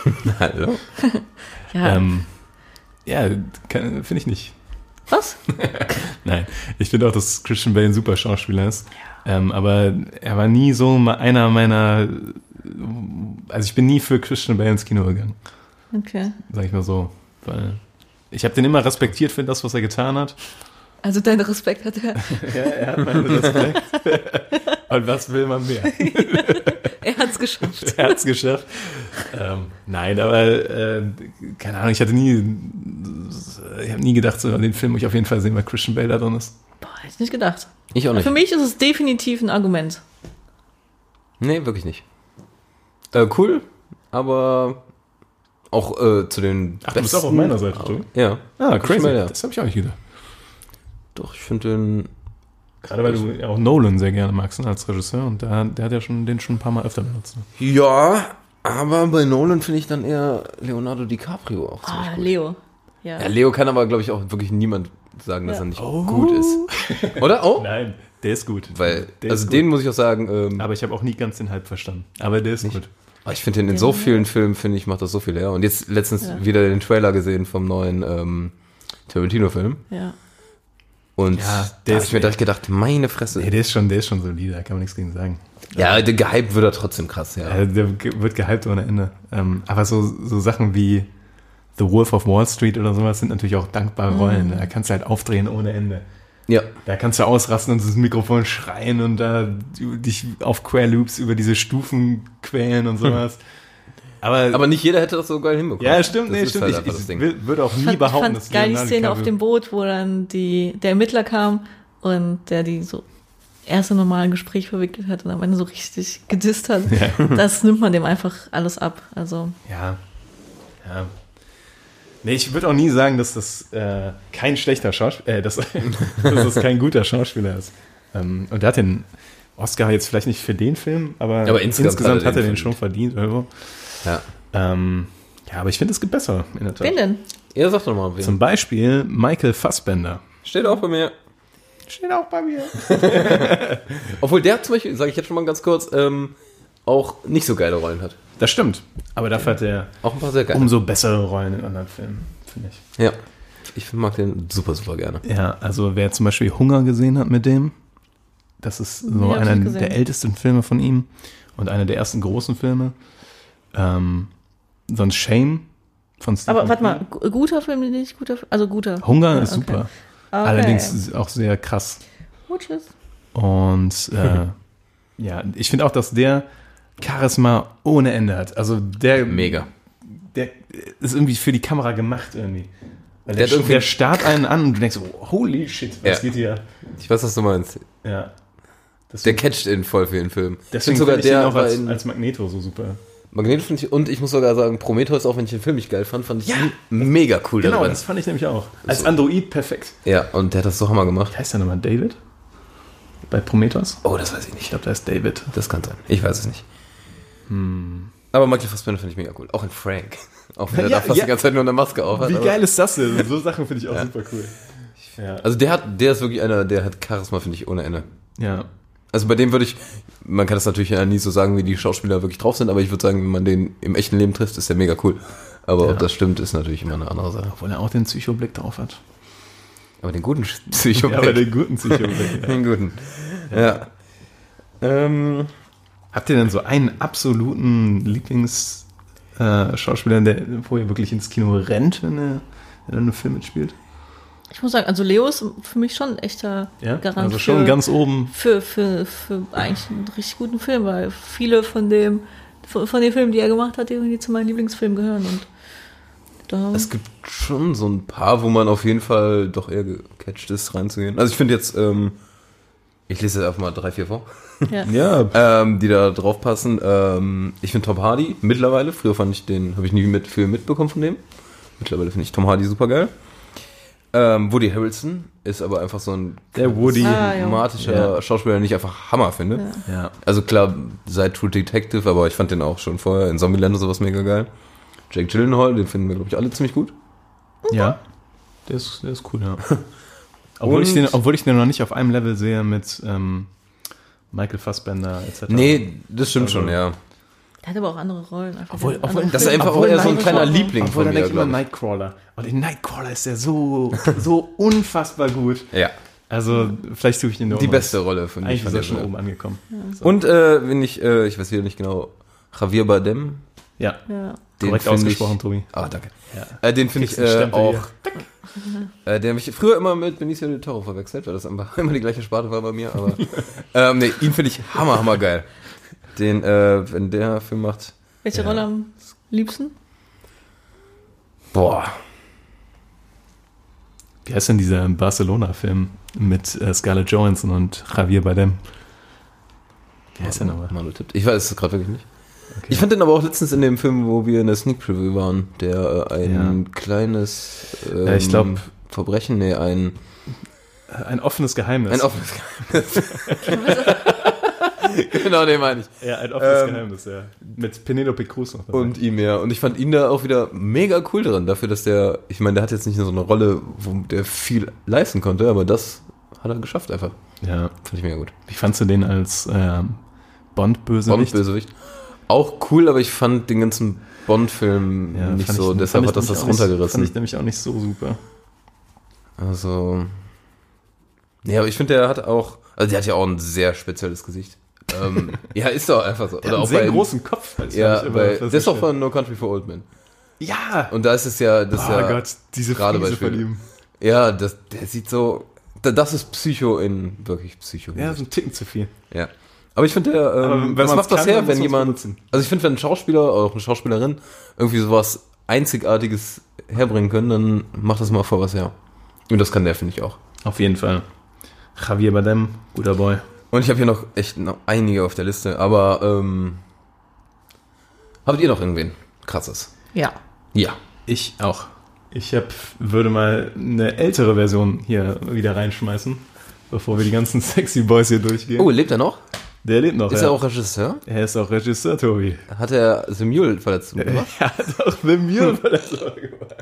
Hallo. Ja, ähm, ja, finde ich nicht. Was? Nein, ich finde auch, dass Christian Bale ein super Schauspieler ist. Ähm, aber er war nie so einer meiner. Also ich bin nie für Christian Bale ins Kino gegangen, Okay. sag ich mal so. Weil ich habe den immer respektiert für das, was er getan hat. Also dein Respekt hat er. Ja, er hat meinen Respekt. Und was will man mehr? Er hat's geschafft. Er hat's geschafft. Ähm, nein, aber äh, keine Ahnung, ich hatte nie, ich habe nie gedacht, so den Film muss ich auf jeden Fall sehen, weil Christian Bale da drin ist. Boah, hätte ich nicht gedacht. Ich auch nicht. Für mich ist es definitiv ein Argument. Nee, wirklich nicht. Äh, cool, aber auch äh, zu den Ach, du bist auch auf meiner Seite, du? Ja. Ah, Christian crazy. Das habe ich auch nicht gedacht. Doch, ich finde den. Gerade weil du auch Nolan sehr gerne magst ne, als Regisseur und der, der hat ja schon den schon ein paar Mal öfter benutzt. Ne? Ja, aber bei Nolan finde ich dann eher Leonardo DiCaprio auch Ah, gut. Leo. Ja. Ja, Leo kann aber, glaube ich, auch wirklich niemand sagen, dass Ja. er nicht gut ist. Oder? Oh? Nein, der ist gut. Weil, der also ist den gut. muss ich auch sagen, ähm, Aber ich habe auch nie ganz den Halb verstanden. Aber der ist gut. aber ich finde den in so vielen Filmen, finde ich, macht das so viel her. Und jetzt letztens Ja. wieder den Trailer gesehen vom neuen ähm, Tarantino-Film. ja. Und Ja, da der habe ich mir gedacht, meine Fresse. Nee, der ist schon, der ist schon solide, da kann man nichts gegen sagen. ja, der gehypt wird er trotzdem krass, ja. Der wird gehypt ohne Ende. Ähm, aber so, so Sachen wie The Wolf of Wall Street oder sowas sind natürlich auch dankbare Rollen. Da kannst du halt aufdrehen ohne Ende. Ja. Da kannst du ausrasten und das Mikrofon schreien und da dich auf Querloops über diese Stufen quälen und sowas. Aber, Aber nicht jeder hätte das so geil hinbekommen. ja, stimmt, Das nee, ist stimmt. halt ich ich Ding. will- würde auch nie Ich fand, ich behaupten, fand dass geil die Szene auf dem Boot, wo dann die, der Ermittler kam und der die so erst im normalen Gespräch verwickelt hat und am Ende so richtig gedisst hat. Das nimmt man dem einfach alles ab. Also, Ja. Ja. Nee, ich würde auch nie sagen, dass das äh, kein schlechter Schauspieler, äh, dass, dass das kein guter Schauspieler ist. Ähm, und der hat den Oscar jetzt vielleicht nicht für den Film, aber, Aber insgesamt hat er den, den schon verdient. Irgendwo. Ja. Ähm, ja, aber ich finde, es gibt besser in der Tat. wen denn? Ihr sagt doch mal, wen. Zum Beispiel Michael Fassbender. Steht auch bei mir. Steht auch bei mir. Obwohl der zum Beispiel, sage ich jetzt schon mal ganz kurz, ähm, auch nicht so geile Rollen hat. Das stimmt. Aber dafür hat er Auch ein paar sehr geile. umso bessere Rollen in anderen Filmen, finde ich. Ja. Ich mag den super, super gerne. Ja, also wer zum Beispiel Hunger gesehen hat mit dem, das ist so ich einer der ältesten Filme von ihm und einer der ersten großen Filme. Ähm, sonst Shame von Stephen Aber warte mal, gu- guter Film, nicht guter Film? Also guter. Hunger Ja, ist okay. super. Okay. Allerdings ist auch sehr krass. Gut, tschüss. Und äh, ja, ich finde auch, dass der Charisma ohne Ende hat. Also der Mega. der ist irgendwie für die Kamera gemacht irgendwie. Weil der, Der irgendwie- der starrt einen an und du denkst, so, holy shit, was Ja. geht hier? Ich weiß, was du meinst. Ja. Der Deswegen, catcht in voll vielen Filmen. deswegen sogar ich den der auch war als, als Magneto so super. Magneto finde ich, und ich muss sogar sagen, Prometheus, auch wenn ich den Film nicht geil fand, fand ich ihn mega cool Genau, darin. das fand ich nämlich auch. Als So. Android perfekt. Ja, und der hat das so hammer gemacht. Wie heißt der nochmal? David? Bei Prometheus? Oh, das weiß ich Ich nicht. glaube, da ist David. Das kann sein. Ich weiß es nicht. Aber Michael Fassbender finde ich mega cool. Auch in Frank. Auch wenn er Ja, da fast ja. die ganze Zeit nur eine Maske auf hat. Wie geil ist das denn? So Sachen finde ich auch super cool. Ja. Also der hat, der ist wirklich einer, der hat Charisma, finde ich, ohne Ende. ja. Also bei dem würde ich, man kann das natürlich ja nie so sagen, wie die Schauspieler wirklich drauf sind, aber ich würde sagen, wenn man den im echten Leben trifft, ist der mega cool. Aber Ja. ob das stimmt, ist natürlich immer eine andere Sache. Obwohl er auch den Psychoblick drauf hat. Aber den guten Ja, Psychoblick. aber den guten Psychoblick. ja. den guten. Ja. Ähm, Habt ihr denn so einen absoluten Lieblingsschauspieler, äh, Schauspieler, der, wo ihr wirklich ins Kino rennt, wenn er, wenn er einen Film mitspielt? Ich muss sagen, also Leo ist für mich schon ein echter Garant Also schon für, ganz oben. für, für, für eigentlich einen richtig guten Film, weil viele von dem von, von den Filmen, die er gemacht hat, irgendwie zu meinen Lieblingsfilmen gehören und da es gibt schon so ein paar, wo man auf jeden Fall doch eher gecatcht ist, reinzugehen. Also ich finde jetzt, ähm, ich lese jetzt einfach mal drei, vier vor, ja. Ja, ähm, die da drauf passen. Ähm, ich finde Tom Hardy mittlerweile, früher fand ich den, habe ich nie mit viel mitbekommen von dem. Mittlerweile finde ich Tom Hardy super geil. Ähm, Woody Harrelson ist aber einfach so ein Der Woody. Ah, ja. Schauspieler, den ich einfach Hammer finde. Ja. ja. Also klar, seit True Detective, aber ich fand den auch schon vorher in Zombieland und sowas mega geil. Jake Gyllenhaal, den finden wir, glaube ich, alle ziemlich gut. Ja. Der ist, der ist cool, ja. obwohl, ich den, obwohl ich den noch nicht auf einem Level sehe mit ähm, Michael Fassbender etc. Nee, das stimmt Also- schon, ja. Der hat aber auch andere Rollen. Einfach Obwohl, obwohl, andere Das ist einfach Obwohl auch eher so ein kleiner Liebling Obwohl, von dann mir, denke ich immer ich. Nightcrawler. Und den Nightcrawler ist ja so, so unfassbar gut. Ja, Also, vielleicht suche ich den nur die mal. beste Rolle von Eigentlich ist er der schon oben angekommen. Und äh, wenn ich, äh, ich weiß wieder nicht genau, Javier Bardem, Ja, Ja. den korrekt ausgesprochen, ich, Tobi. Ah, danke. Ja. Äh, den finde ich äh, auch. Äh, der mich früher immer mit Benicio del Toro verwechselt, weil das einfach immer die gleiche Sparte war bei mir. Aber ähm, nee, ihn finde ich hammer, hammer geil. Den, äh, wenn der Film macht, Welche Ja. Rolle am liebsten? boah, Wie heißt denn dieser Barcelona-Film mit äh, Scarlett Johansson und Javier Bardem? Wie heißt der nochmal? Manu tippt. Ich weiß es gerade wirklich nicht. Ich fand den aber auch letztens in dem Film, wo wir in der Sneak Preview waren, der äh, ein kleines ähm, Ja, ich glaub- Verbrechen, nee, ein, Ein offenes Geheimnis. ein offenes Geheimnis. genau, den meine ich. ja, ein offenes Ähm, Geheimnis, ja. Mit Penelope Cruz noch dabei. Und ihm ja. Und ich fand ihn da auch wieder mega cool drin, dafür, dass der, ich meine, der hat jetzt nicht nur so eine Rolle, wo der viel leisten konnte, aber das hat er geschafft einfach. ja. Fand ich mega gut. Wie fandst du den als ähm, Bond-Bösewicht? Bond-Bösewicht. Auch cool, aber ich fand den ganzen Bond-Film Ja, nicht so, ich- deshalb hat das das nicht- runtergerissen. Fand ich nämlich auch nicht so super. Also. Nee, aber ich finde, der hat auch. Also, der hat ja auch ein sehr spezielles Gesicht. Ähm, ja, ist doch einfach so. Der hat einen sehr großen Kopf. Das Ja, bei, das ist doch von No Country for Old Men. Ja! Und da ist es ja. Das ist oh ja Gott, diese gerade Friese von ihm. Ja, das, der sieht so. da- Das ist Psycho in wirklich Psycho. Ja, so ein Ticken zu viel. Ja. Aber ich finde, ähm, was macht das kann, her, wenn jemand. benutzen. Also ich finde, wenn ein Schauspieler oder auch eine Schauspielerin irgendwie sowas Einzigartiges herbringen können, dann macht das mal vor was her. Und das kann der, finde ich auch. Auf jeden Fall. Javier Bardem, guter Boy. Und ich habe hier noch echt noch einige auf der Liste, aber ähm, habt ihr noch irgendwen krasses? Ja. Ja. Ich auch. Ich hab, würde mal eine ältere Version hier wieder reinschmeißen, bevor wir die ganzen sexy Boys hier durchgehen. Oh, lebt er noch? Der lebt noch. Ist ja. er auch Regisseur? er ist auch Regisseur, Tobi. Hat er The Mule Verletzung gemacht? Er hat auch The Mule Verletzung gemacht.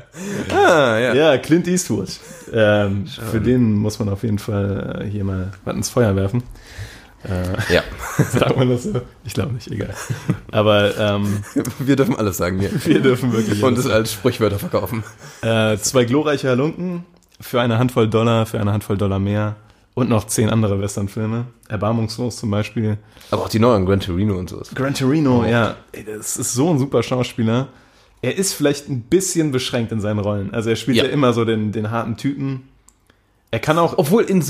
ah, ja. Ja, Clint Eastwood. Ähm, für den muss man auf jeden Fall äh, hier mal was ins Feuer werfen. Äh, ja. sagt man das so? Ich glaube nicht, egal. Aber ähm, Wir dürfen alles sagen hier. wir dürfen wirklich. Und es als Sprichwörter verkaufen. Äh, zwei glorreiche Halunken für eine Handvoll Dollar, für eine Handvoll Dollar mehr. Und noch zehn andere Westernfilme. Erbarmungslos zum Beispiel. Aber auch die neuen, Gran Torino und sowas. Gran Torino, ja. Ey, das ist so ein super Schauspieler. Er ist vielleicht ein bisschen beschränkt in seinen Rollen. Also er spielt ja, Ja. immer so den, den harten Typen. Er kann auch. Obwohl in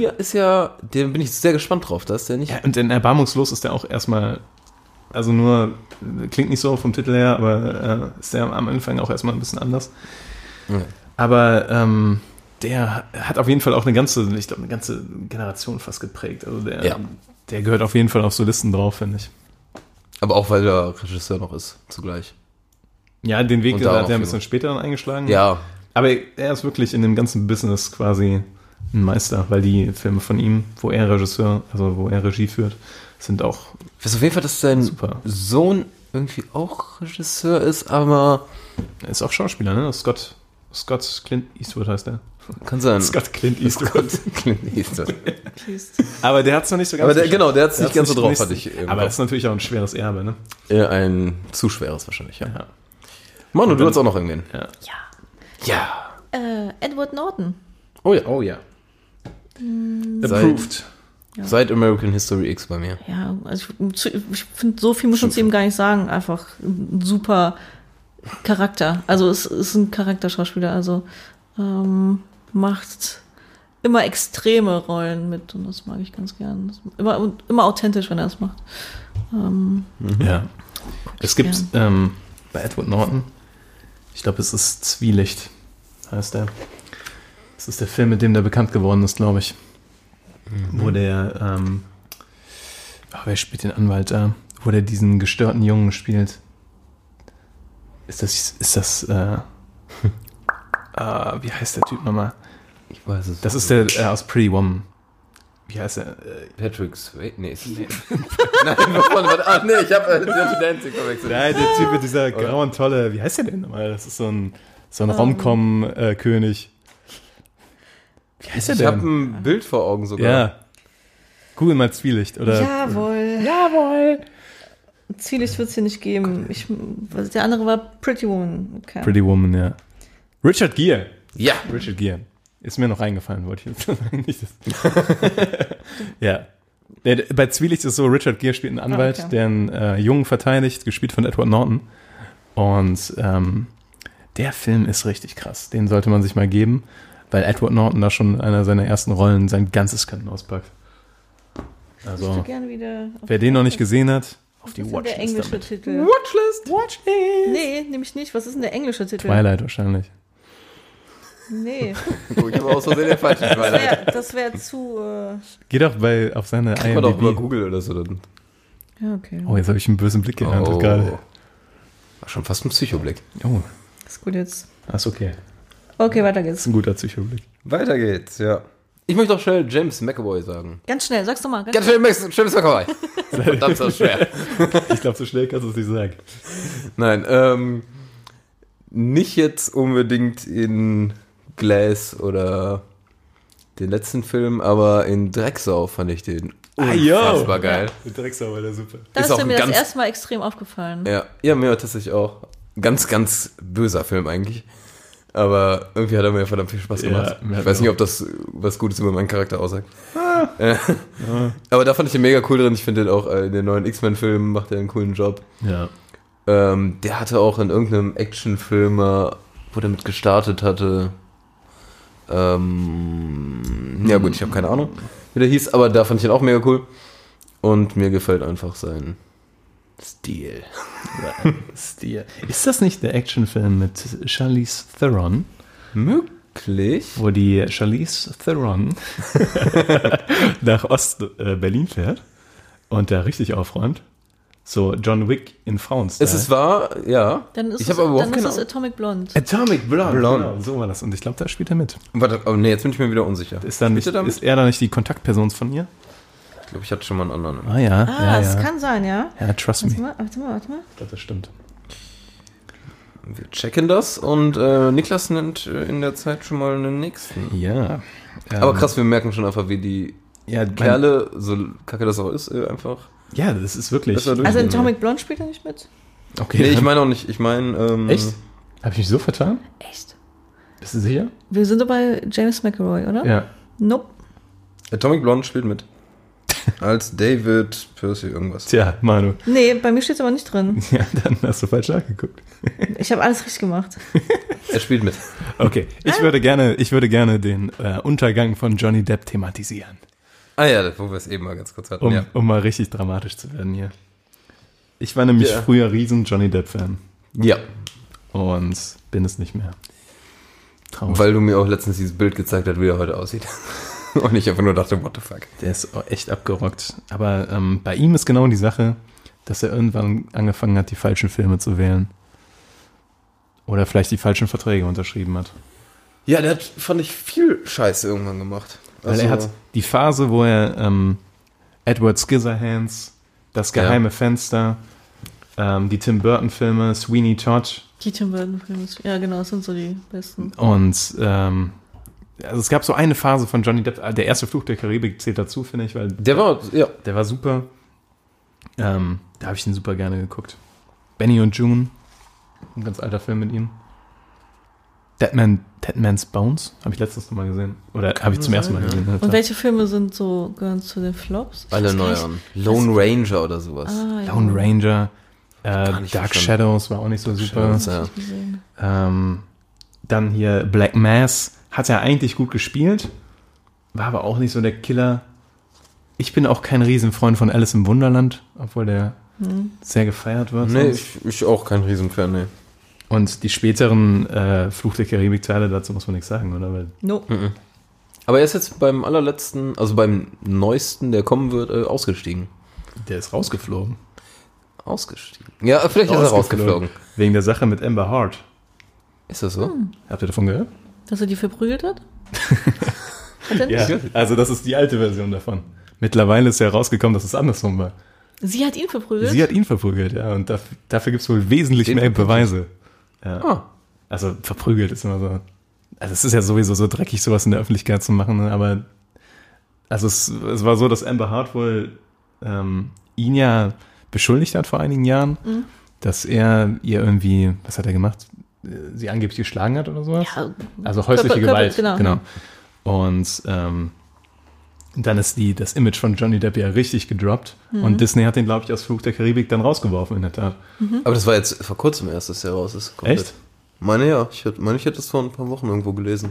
ja ist ja, den bin ich sehr gespannt drauf, da ist der nicht. Ja, und in Erbarmungslos ist er auch erstmal. Also nur, klingt nicht so vom Titel her, aber äh, ist der am Anfang auch erstmal ein bisschen anders. Ja. Aber ähm, der hat auf jeden Fall auch eine ganze, ich glaube, eine ganze Generation fast geprägt. Also der, Ja. der gehört auf jeden Fall auf so Listen drauf, finde ich. Aber auch weil er Regisseur noch ist, zugleich. Ja, den Weg Und hat er ein bisschen später dann eingeschlagen. Ja, Aber er ist wirklich in dem ganzen Business quasi ein Meister, weil die Filme von ihm, wo er Regisseur, also wo er Regie führt, sind auch ich weiß auf jeden Fall, dass sein super. Sohn irgendwie auch Regisseur ist, aber Er ist auch Schauspieler, ne? Scott, Scott Clint Eastwood heißt er. kann sein. Scott Clint Eastwood. Clint Eastwood. Aber der hat es noch nicht so ganz Aber der, genau, der hat es Der nicht ganz so drauf, hatte ich Aber Kopf. das ist natürlich auch ein schweres Erbe, ne? Äh, Ein zu schweres wahrscheinlich, ja. Ja. Manu, Und du hast auch noch irgendwen. ja. Ja. Äh, Edward Norton. Oh ja. Oh ja. Approved. Seit American History X bei mir. Ja, also ich, ich finde, so viel muss man zu ihm gar nicht sagen. Einfach ein super Charakter. Also es ist ein Charakterschauspieler. Also ähm, macht immer extreme Rollen mit und das mag ich ganz gern. Immer, und immer authentisch, wenn er es macht. Ähm, Ja. Es gibt ähm, bei Edward Norton, ich glaube, es ist Zwielicht, heißt der. Das ist der Film, mit dem der bekannt geworden ist, glaube ich. Wo der, ähm, ach, wer spielt den Anwalt da? Wo der diesen gestörten Jungen spielt. Ist das, ist das, äh, ah, wie heißt der Typ nochmal? Ich weiß es. Das ist der äh, aus Pretty Woman. Wie heißt er? Äh, Patrick Swayze. Nee, ist nee. Nein, wovon? Warte, ah, nee, ich habe äh, Dirty Dancing verwechselt. Nein, der Typ mit dieser grauen Tolle, wie heißt der denn nochmal? Das ist so ein, so ein Romcom-König. wie heißt der Ich habe denn? ein Bild vor Augen sogar. Ja. Google mal Zwielicht, oder? Jawohl. Jawohl. Zwielicht wird es hier nicht geben. Ich, der andere war Pretty Woman. Okay. Pretty Woman, ja. Richard Gere. Ja. Richard Gere. Ist mir noch eingefallen, wollte ich jetzt sagen. Nicht das- ja. Bei Zwielicht ist es so, Richard Gere spielt einen Anwalt, okay. der einen äh, Jungen verteidigt, gespielt von Edward Norton. Und ähm, der Film ist richtig krass. Den sollte man sich mal geben, weil Edward Norton da schon in einer seiner ersten Rollen sein ganzes Können auspackt. Also, wer den noch nicht gesehen hat, auf Was die ist denn der Watchlist englische damit. Titel? Watchlist. Watchlist! Nee, nämlich nicht. Was ist denn der englische Titel? Twilight wahrscheinlich. Nee, Oh, ich habe aus Versehen den falschen das Twilight. wäre das wär zu. Äh, Geh doch bei, auf seine Kann man doch über IMDb. Google oder so dann. ja, okay. Oh, jetzt habe ich einen bösen Blick geerntet gerade. War schon fast ein Psychoblick. Oh, Ist gut jetzt. ist okay. Okay, weiter Das geht's. ist ein guter Psychoblick. Weiter geht's, ja. Ich möchte auch schnell James McAvoy sagen. Ganz schnell, sag's doch mal. Ganz Ganz schnell Max, James McAvoy. Verdammt, ist das schwer. Ich glaube, so schnell kannst du es nicht sagen. Nein, ähm, nicht jetzt unbedingt in Glass oder den letzten Film, aber in Drecksau fand ich den unfassbar geil. Der Drecksau war der super. Da ist ist, mir ein das ganz- erste Mal extrem aufgefallen. Ja, ja, mir tatsächlich auch. Ganz, ganz böser Film eigentlich. Aber irgendwie hat er mir verdammt viel Spaß Ja, gemacht. mir ich weiß nicht, ob das was Gutes über meinen Charakter aussagt. Äh, Aber da fand ich den mega cool drin. Ich finde den auch äh, in den neuen X-Men-Filmen macht er einen coolen Job. Ja. Ähm, der hatte auch in irgendeinem Actionfilm, wo der mit gestartet hatte. Ähm, ja gut, ich habe keine Ahnung, wie der hieß, aber da fand ich ihn auch mega cool. Und mir gefällt einfach sein Stil. Stil. Ist das nicht der Actionfilm mit Charlize Theron, Möglich. wo die Charlize Theron nach Ost-Berlin fährt und da richtig aufräumt? So John Wick in Frauenstyle. Es ist wahr, ja. Dann ist, ich es, habe aber dann überhaupt ist keine es Atomic Blonde. Atomic Blonde. Blonde. Genau, so war das. Und ich glaube, da spielt er mit. Warte, oh nee, jetzt bin ich mir wieder unsicher. Ist, dann nicht, er ist er da nicht die Kontaktperson von ihr? Ich glaube, ich hatte schon mal einen anderen. Ah ja, Ah, ja, das ja. kann sein, ja. ja, trust Warte me. mal, warte mal, warte mal. Ich glaube, das stimmt. Wir checken das und äh, Niklas nennt äh, in der Zeit schon mal einen nächsten. Ja. Aber Ähm, krass, wir merken schon einfach, wie die Ja, mein- Kerle, so kacke das auch ist, äh, einfach. Ja, das ist wirklich. Also in. Atomic Blonde spielt er nicht mit? okay, Nee, ich meine auch nicht. Ich meine. Ähm, Echt? Habe ich mich so vertan? Echt? Bist du sicher? Wir sind doch bei James McAvoy, oder? Ja. Nope. Atomic Blonde spielt mit. Als David Percy irgendwas. Tja, Manu. Nee, bei mir steht es aber nicht drin. Ja, dann hast du falsch nachgeguckt. Ich habe alles richtig gemacht. Er spielt mit. Okay, ich würde gerne, ich würde gerne den äh, Untergang von Johnny Depp thematisieren, Ah ja, wo wir es eben mal ganz kurz hatten. um, ja. um mal richtig dramatisch zu werden hier. Ich war nämlich Ja. früher riesen Johnny Depp-Fan ja, und bin es nicht mehr. Traurig. weil du mir auch letztens dieses Bild gezeigt hast, wie er heute aussieht. Und ich einfach nur dachte, what the fuck. Der ist echt abgerockt. Aber ähm, bei ihm ist genau die Sache, dass er irgendwann angefangen hat, die falschen Filme zu wählen. Oder vielleicht die falschen Verträge unterschrieben hat. Ja, der hat, fand ich, viel Scheiße irgendwann gemacht. Weil Also, er hat die Phase, wo er ähm, Edward Scissorhands, Das geheime Fenster, ähm, die Tim Burton-Filme, Sweeney Todd Die Tim Burton-Filme. Ja, genau, das sind so die besten. und ähm, also es gab so eine Phase von Johnny Depp, der erste Fluch der Karibik zählt dazu, finde ich, weil Der war, ja. der war super. Ähm, da habe ich ihn super gerne geguckt. Benny und June, ein ganz alter Film mit ihm. Deadman, Deadman's Bones, habe ich letztens noch mal gesehen. Oder habe ich zum sein, ersten Mal ja. gesehen. Und welche Filme sind so, gehören zu den Flops? Ich Alle weiß gar neu nicht. an. Lone Ranger oder sowas. Ah, ja. Lone Ranger, äh, Dark verstanden. Shadows war auch nicht so super. Shadows, ja. Gesehen. Ähm, dann hier Black Mass hat er eigentlich gut gespielt, war aber auch nicht so der Killer. Ich bin auch kein Riesenfreund von Alice im Wunderland, obwohl der sehr gefeiert wird. Nee, ich, ich auch kein Riesenfan, nee. Und die späteren äh, Fluch der Karibik-Teile, dazu muss man nichts sagen, oder? Weil No. Aber er ist jetzt beim allerletzten, also beim neuesten, der kommen wird, äh, ausgestiegen. der ist rausgeflogen. Ausgestiegen. Ja, vielleicht ist er rausgeflogen. Wegen der Sache mit Amber Hart. Ist das so? Habt ihr davon gehört? Dass er die verprügelt hat? hat? Ja, also das ist die alte Version davon. Mittlerweile ist ja rausgekommen, dass es andersrum war. Sie hat ihn verprügelt? Sie hat ihn verprügelt, ja. Und dafür, dafür gibt es wohl wesentlich Den mehr? Beweise. Ja. Ah. Also verprügelt ist immer so. Also es ist ja sowieso so dreckig, sowas in der Öffentlichkeit zu machen, ne? aber also es, es war so, dass Amber Hart wohl ähm, ihn ja beschuldigt hat vor einigen Jahren, dass er ihr irgendwie, was hat er gemacht? Äh, Sie angeblich geschlagen hat oder sowas? Ja, Also häusliche Körper- Gewalt, Körper- genau. genau. Und ähm, dann ist die, das Image von Johnny Depp ja richtig gedroppt. Mhm. Und Disney hat den, glaube ich, aus Flug der Karibik dann rausgeworfen, in der Tat. Aber das war jetzt vor kurzem erst, dass der raus ist. Echt? Meine ja. Ich hätte- meine, ich hätte das vor ein paar Wochen irgendwo gelesen.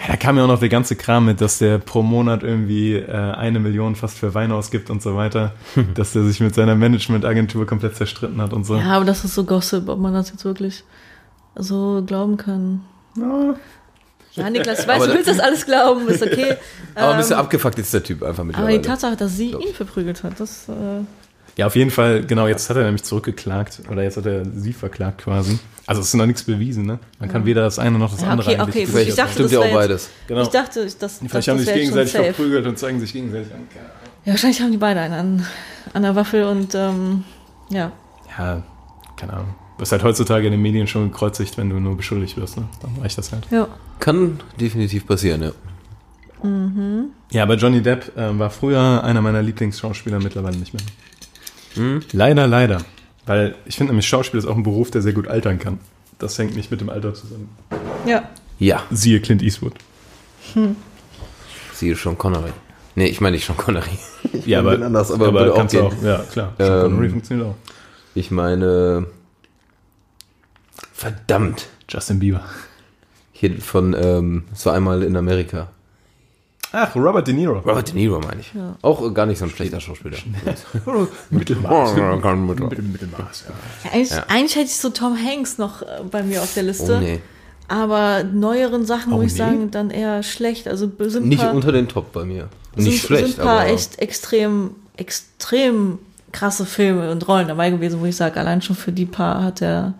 Ja, da kam ja auch noch der ganze Kram mit, dass der pro Monat irgendwie äh, eine Million fast für Wein ausgibt und so weiter. dass der sich mit seiner Managementagentur komplett zerstritten hat und so. Ja, aber das ist so Gossip, ob man das jetzt wirklich so glauben kann. Ja, Niklas, ich weiß, Aber du willst das alles glauben, ist okay. Aber ein bisschen Ähm, abgefuckt ist der Typ einfach aber mittlerweile. die Tatsache, dass sie ihn verprügelt hat, das, äh, Ja, auf jeden Fall, genau, jetzt hat er nämlich zurückgeklagt. Oder jetzt hat er sie verklagt quasi. Also es ist noch nichts bewiesen, ne? Man kann weder das eine noch das Ja, andere okay, eigentlich okay, beweisen. ich dachte, Stimmt ja auch beides. Genau. ich dachte, ich- das, das, Vielleicht haben das sich gegenseitig verprügelt und zeigen sich gegenseitig an. Ja, wahrscheinlich haben die beide einen an, an der Waffel und, ähm, ja. Ja, keine Ahnung. Du wirst halt heutzutage in den Medien schon gekreuzigt, wenn du nur beschuldigt wirst, ne? Dann reicht das halt. Ja. Kann definitiv passieren, ja. Ja, aber Johnny Depp ähm, war früher einer meiner Lieblingsschauspieler, mittlerweile nicht mehr. Leider, leider. Weil ich finde nämlich Schauspiel ist auch ein Beruf, der sehr gut altern kann. Das hängt nicht mit dem Alter zusammen. Ja. Ja, Siehe Clint Eastwood. siehe schon Connery. Nee, ich meine nicht schon Connery. Ja, bin anders, aber würde auch auch, ja, klar. Ähm, Sean Connery funktioniert auch. Ich meine. Verdammt. Justin Bieber. Hier von, ähm, so einmal in Amerika. Ach, Robert De Niro. Robert De Niro, meine ich. Ja. Auch gar nicht so ein schlechter Schauspieler. Mittelmaß. Mittel- Mittelmaß, ja. Eigentlich, Ja. eigentlich hätte ich so Tom Hanks noch äh, bei mir auf der Liste. Oh nee. Aber neueren Sachen, Oh, muss ich nee? sagen, dann eher schlecht. Also sind Nicht paar, unter den Top bei mir. sind, Nicht schlecht, sind ein paar aber. echt extrem, extrem krasse Filme und Rollen dabei gewesen, wo ich sage, allein schon für die paar hat er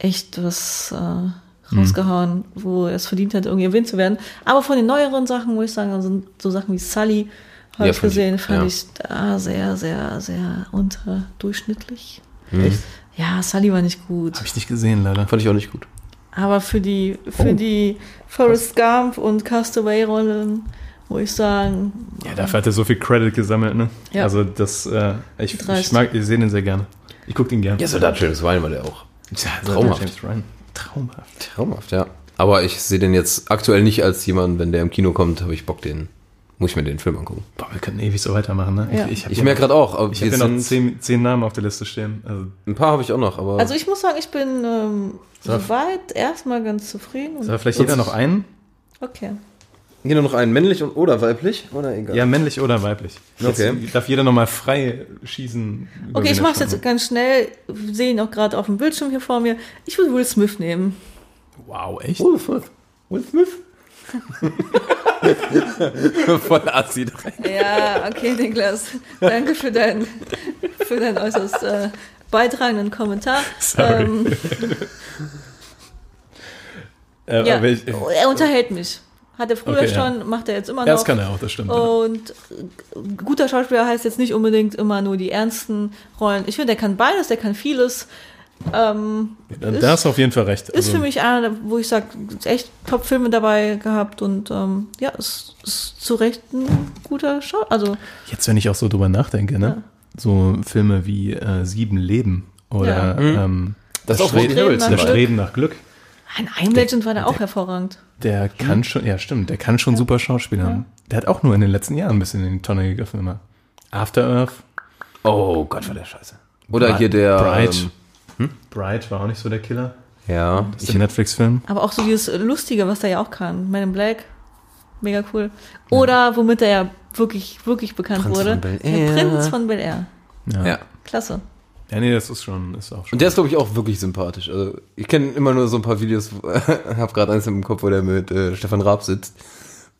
echt was äh, rausgehauen, wo er es verdient hat, irgendwie erwähnt zu werden. Aber von den neueren Sachen, muss ich sagen, also so Sachen wie Sully, habe Ja, ich gesehen, fand ja. ich da sehr, sehr, sehr unterdurchschnittlich. Echt? Ja, Sully war nicht gut. Hab ich nicht gesehen, leider. Fand ich auch nicht gut. Aber für die, für Oh. die Forrest Gump und Castaway-Rollen, muss ich sagen, Ja, dafür hat er so viel Credit gesammelt, ne? Ja. Also das, äh, ich, ich mag, ich sehe den sehr gerne. Ich gucke den gerne. Ja, Soldat James Ryan war der auch. Ja, traumhaft. James Ryan. Traumhaft. Traumhaft, ja. Aber ich sehe den jetzt aktuell nicht als jemand, wenn der im Kino kommt, habe ich Bock, den. Muss ich mir den Film angucken. Boah, wir können ewig so weitermachen, ne? Ja. Ich, Ich hier merke gerade auch, aber ich habe ja noch zehn, zehn Namen auf der Liste stehen. Also, ein paar habe ich auch noch, aber Also ich muss sagen, ich bin ähm, So. soweit erstmal ganz zufrieden. Soll vielleicht jeder noch einen? okay. Hier nur noch einen, männlich und oder weiblich? Oder egal. Ja, männlich oder weiblich. Okay. Jetzt darf jeder nochmal frei schießen. Okay, ich mache es schauen jetzt ganz schnell. Wir sehen ihn auch gerade auf dem Bildschirm hier vor mir. Ich würde Will Smith nehmen. Wow, echt? Will Smith. Will Smith? Voll Assi. Ja, okay, Niklas. Danke für deinen, für deinen äußerst äh, beitragenden Kommentar. Sorry. Ähm, Äh, ja, ich, er unterhält mich. Hat er früher Okay, ja. schon, macht er jetzt immer ja, noch. das kann er auch, das stimmt. Und guter Schauspieler heißt jetzt nicht unbedingt immer nur die ernsten Rollen. Ich finde, der kann beides, der kann vieles. Ähm, da ist- hast du auf jeden Fall recht. ist Also, für mich einer, wo ich sage, echt Top-Filme dabei gehabt und ähm, ja, ist, ist zu Recht ein guter Schau. Also, Jetzt, wenn ich auch so drüber nachdenke, ne? So Filme wie äh, Sieben Leben oder Ja. ähm, Das ist auch Streben- Das. Streben nach Glück. Ein I'm Legend war der auch hervorragend. Der kann schon, ja stimmt, der kann schon super Schauspieler. Der hat auch nur in den letzten Jahren ein bisschen in die Tonne gegriffen immer. After Earth, Oh Gott, war der scheiße. Oder Bri- hier der. Bright. Ähm, Bright war auch nicht so der Killer. ja. Das ist der Netflix-Film. Aber auch so dieses Lustige, was der ja auch kann. Man in Black, mega cool. Oder womit er ja wirklich, wirklich bekannt Prinz wurde. von Bel Der. Prinz von Bel Air. Ja. ja. Klasse. Ja, nee, das ist schon, ist auch schon. Und der ist, glaube ich, auch wirklich sympathisch. Also, ich kenne immer nur so ein paar Videos, habe gerade eins im Kopf, wo der mit äh, Stefan Raab sitzt.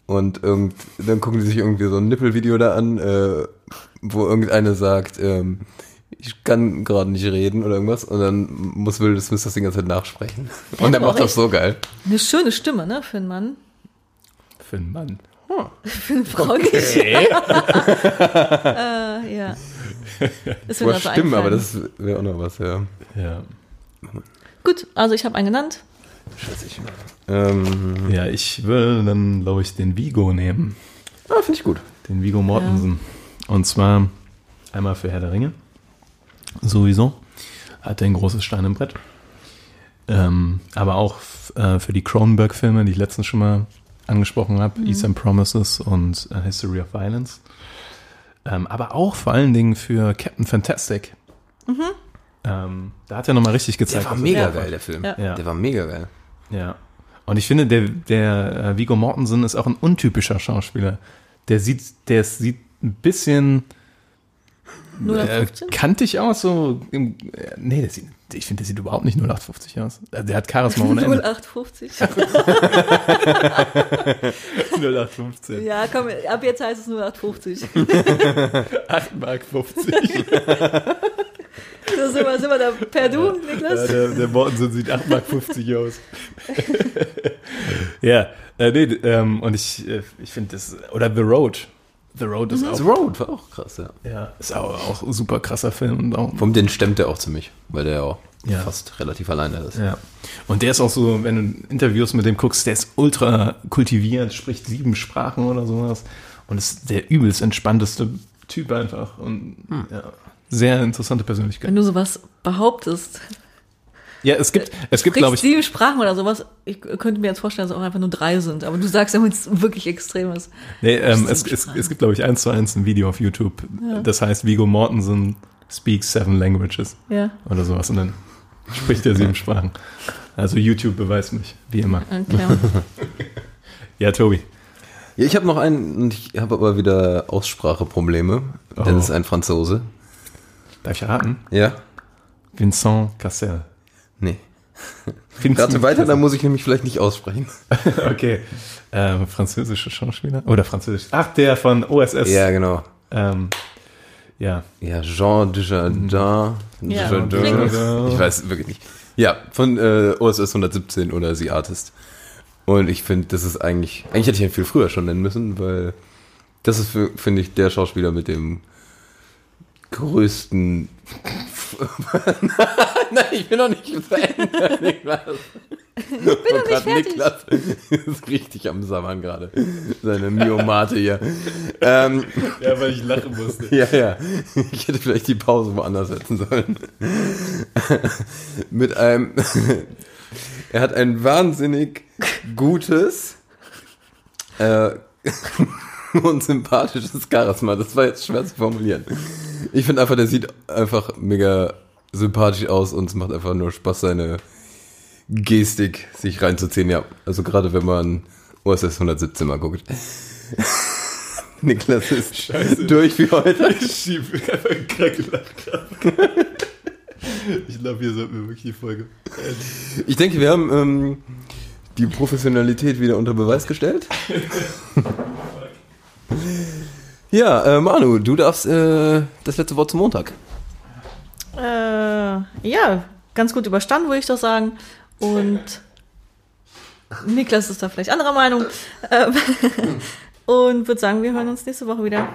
Und irgend, dann gucken die sich irgendwie so ein Nippelvideo da an, äh, wo irgendeine sagt, ähm, ich kann gerade nicht reden oder irgendwas. Und dann muss Will Smith das die ganze Zeit nachsprechen. Und der hat auch macht das so geil. Eine schöne Stimme, ne, für einen Mann. Für einen Mann. Für eine Frau nicht. äh, ja. Ist mir Boah, stimmt, aber das wäre auch noch was, ja. Ja. Gut, also ich habe einen genannt. Ähm, Ja, ich will dann, glaube ich, den Vigo nehmen. ah, finde ich gut. Den Vigo Mortensen. Und zwar einmal für Herr der Ringe. Sowieso. Hat er ein großes Stein im Brett. Ähm, aber auch äh, für die Cronenberg-Filme, die ich letztens schon mal angesprochen habe, Eastern Promises und äh, History of Violence. Ähm, aber auch vor allen Dingen für Captain Fantastic. Ähm, da hat er nochmal richtig gezeigt. Der war mega geil, der Film. Ja. Ja. Der war mega geil. Ja. Und ich finde, der, der äh, Viggo Mortensen ist auch ein untypischer Schauspieler. Der sieht, der sieht ein bisschen äh, 0815? kantig aus, so im, äh, nee, der sieht, ich finde, der sieht überhaupt nicht 0850 aus. Also Der hat Charisma ohne Ende. 0850. 0815. ja, komm, ab jetzt heißt es 0850. 8 Mark 50. So sind wir, sind wir da per Du, Ja, Niklas? der, der Mortensen sieht 8 Mark 50 aus. ja, äh, nee, ähm, und ich, äh, ich finde das, oder The Road. The Road ist The auch, Road war auch krass, ja. ja, ist auch, auch ein super krasser Film. Und auch, Vom den stemmt er auch ziemlich, weil der auch Ja. fast relativ alleine ist. Ja. Und der ist auch so, wenn du Interviews mit dem guckst, der ist ultra kultiviert, spricht sieben Sprachen oder sowas. Und ist der übelst entspannteste Typ einfach. Und ja, sehr interessante Persönlichkeit. Wenn du sowas behauptest, Ja, es gibt, es gibt, glaube ich, sieben Sprachen oder sowas, ich könnte mir jetzt vorstellen, dass es auch einfach nur drei sind. Aber du sagst ja, wenn es wirklich extrem ist. nee, ähm, es, es, es gibt, glaube ich, eins zu eins ein Video auf YouTube. Das heißt, Vigo Mortensen speaks seven languages Ja, oder sowas. Und dann spricht er sieben Sprachen. Also YouTube beweist mich, wie immer. okay. Ja, Tobi. Ja, ich habe noch einen, und ich habe aber wieder Ausspracheprobleme. Oh. Denn es ist ein Franzose. Darf ich raten? Ja? Vincent Cassel. Nee. Rate weiter, dann muss ich nämlich vielleicht nicht aussprechen. Okay. Ähm, französische Schauspieler? Oder französisch? Ach, der von OSS. Ja, genau. Ähm, ja. Ja, Jean Dujardin. Ja, Dujardin. Ich weiß wirklich nicht. Ja, von äh, OSS 117 oder The Artist. Und ich finde, das ist eigentlich, eigentlich hätte ich ihn viel früher schon nennen müssen, weil das ist, finde ich, der Schauspieler mit dem größten. Nein, ich bin noch nicht zu Ende, Niklas. Ich bin noch nicht fertig. Niklas ist richtig am Sammern gerade. Seine Myomate hier. Ähm, Ja, weil ich lachen musste. ja, ja. Ich hätte vielleicht die Pause woanders setzen sollen. Mit einem. Er hat ein wahnsinnig gutes äh, und sympathisches Charisma. Das war jetzt schwer zu formulieren. Ich finde einfach, der sieht einfach mega sympathisch aus und es macht einfach nur Spaß, seine Gestik sich reinzuziehen. Ja, also gerade wenn man OSS 117 mal guckt. Niklas ist durch für heute. Ich schiebe einfach einen. Ich glaube, hier sollten wir wirklich die Folge. Ich denke, wir haben ähm, die Professionalität wieder unter Beweis gestellt. ja, äh, Manu, du darfst äh, das letzte Wort zum Montag. Äh, ja, ganz gut überstanden, würde ich doch sagen. Und Niklas ist da vielleicht anderer Meinung. Ähm, und würde sagen, wir hören uns nächste Woche wieder.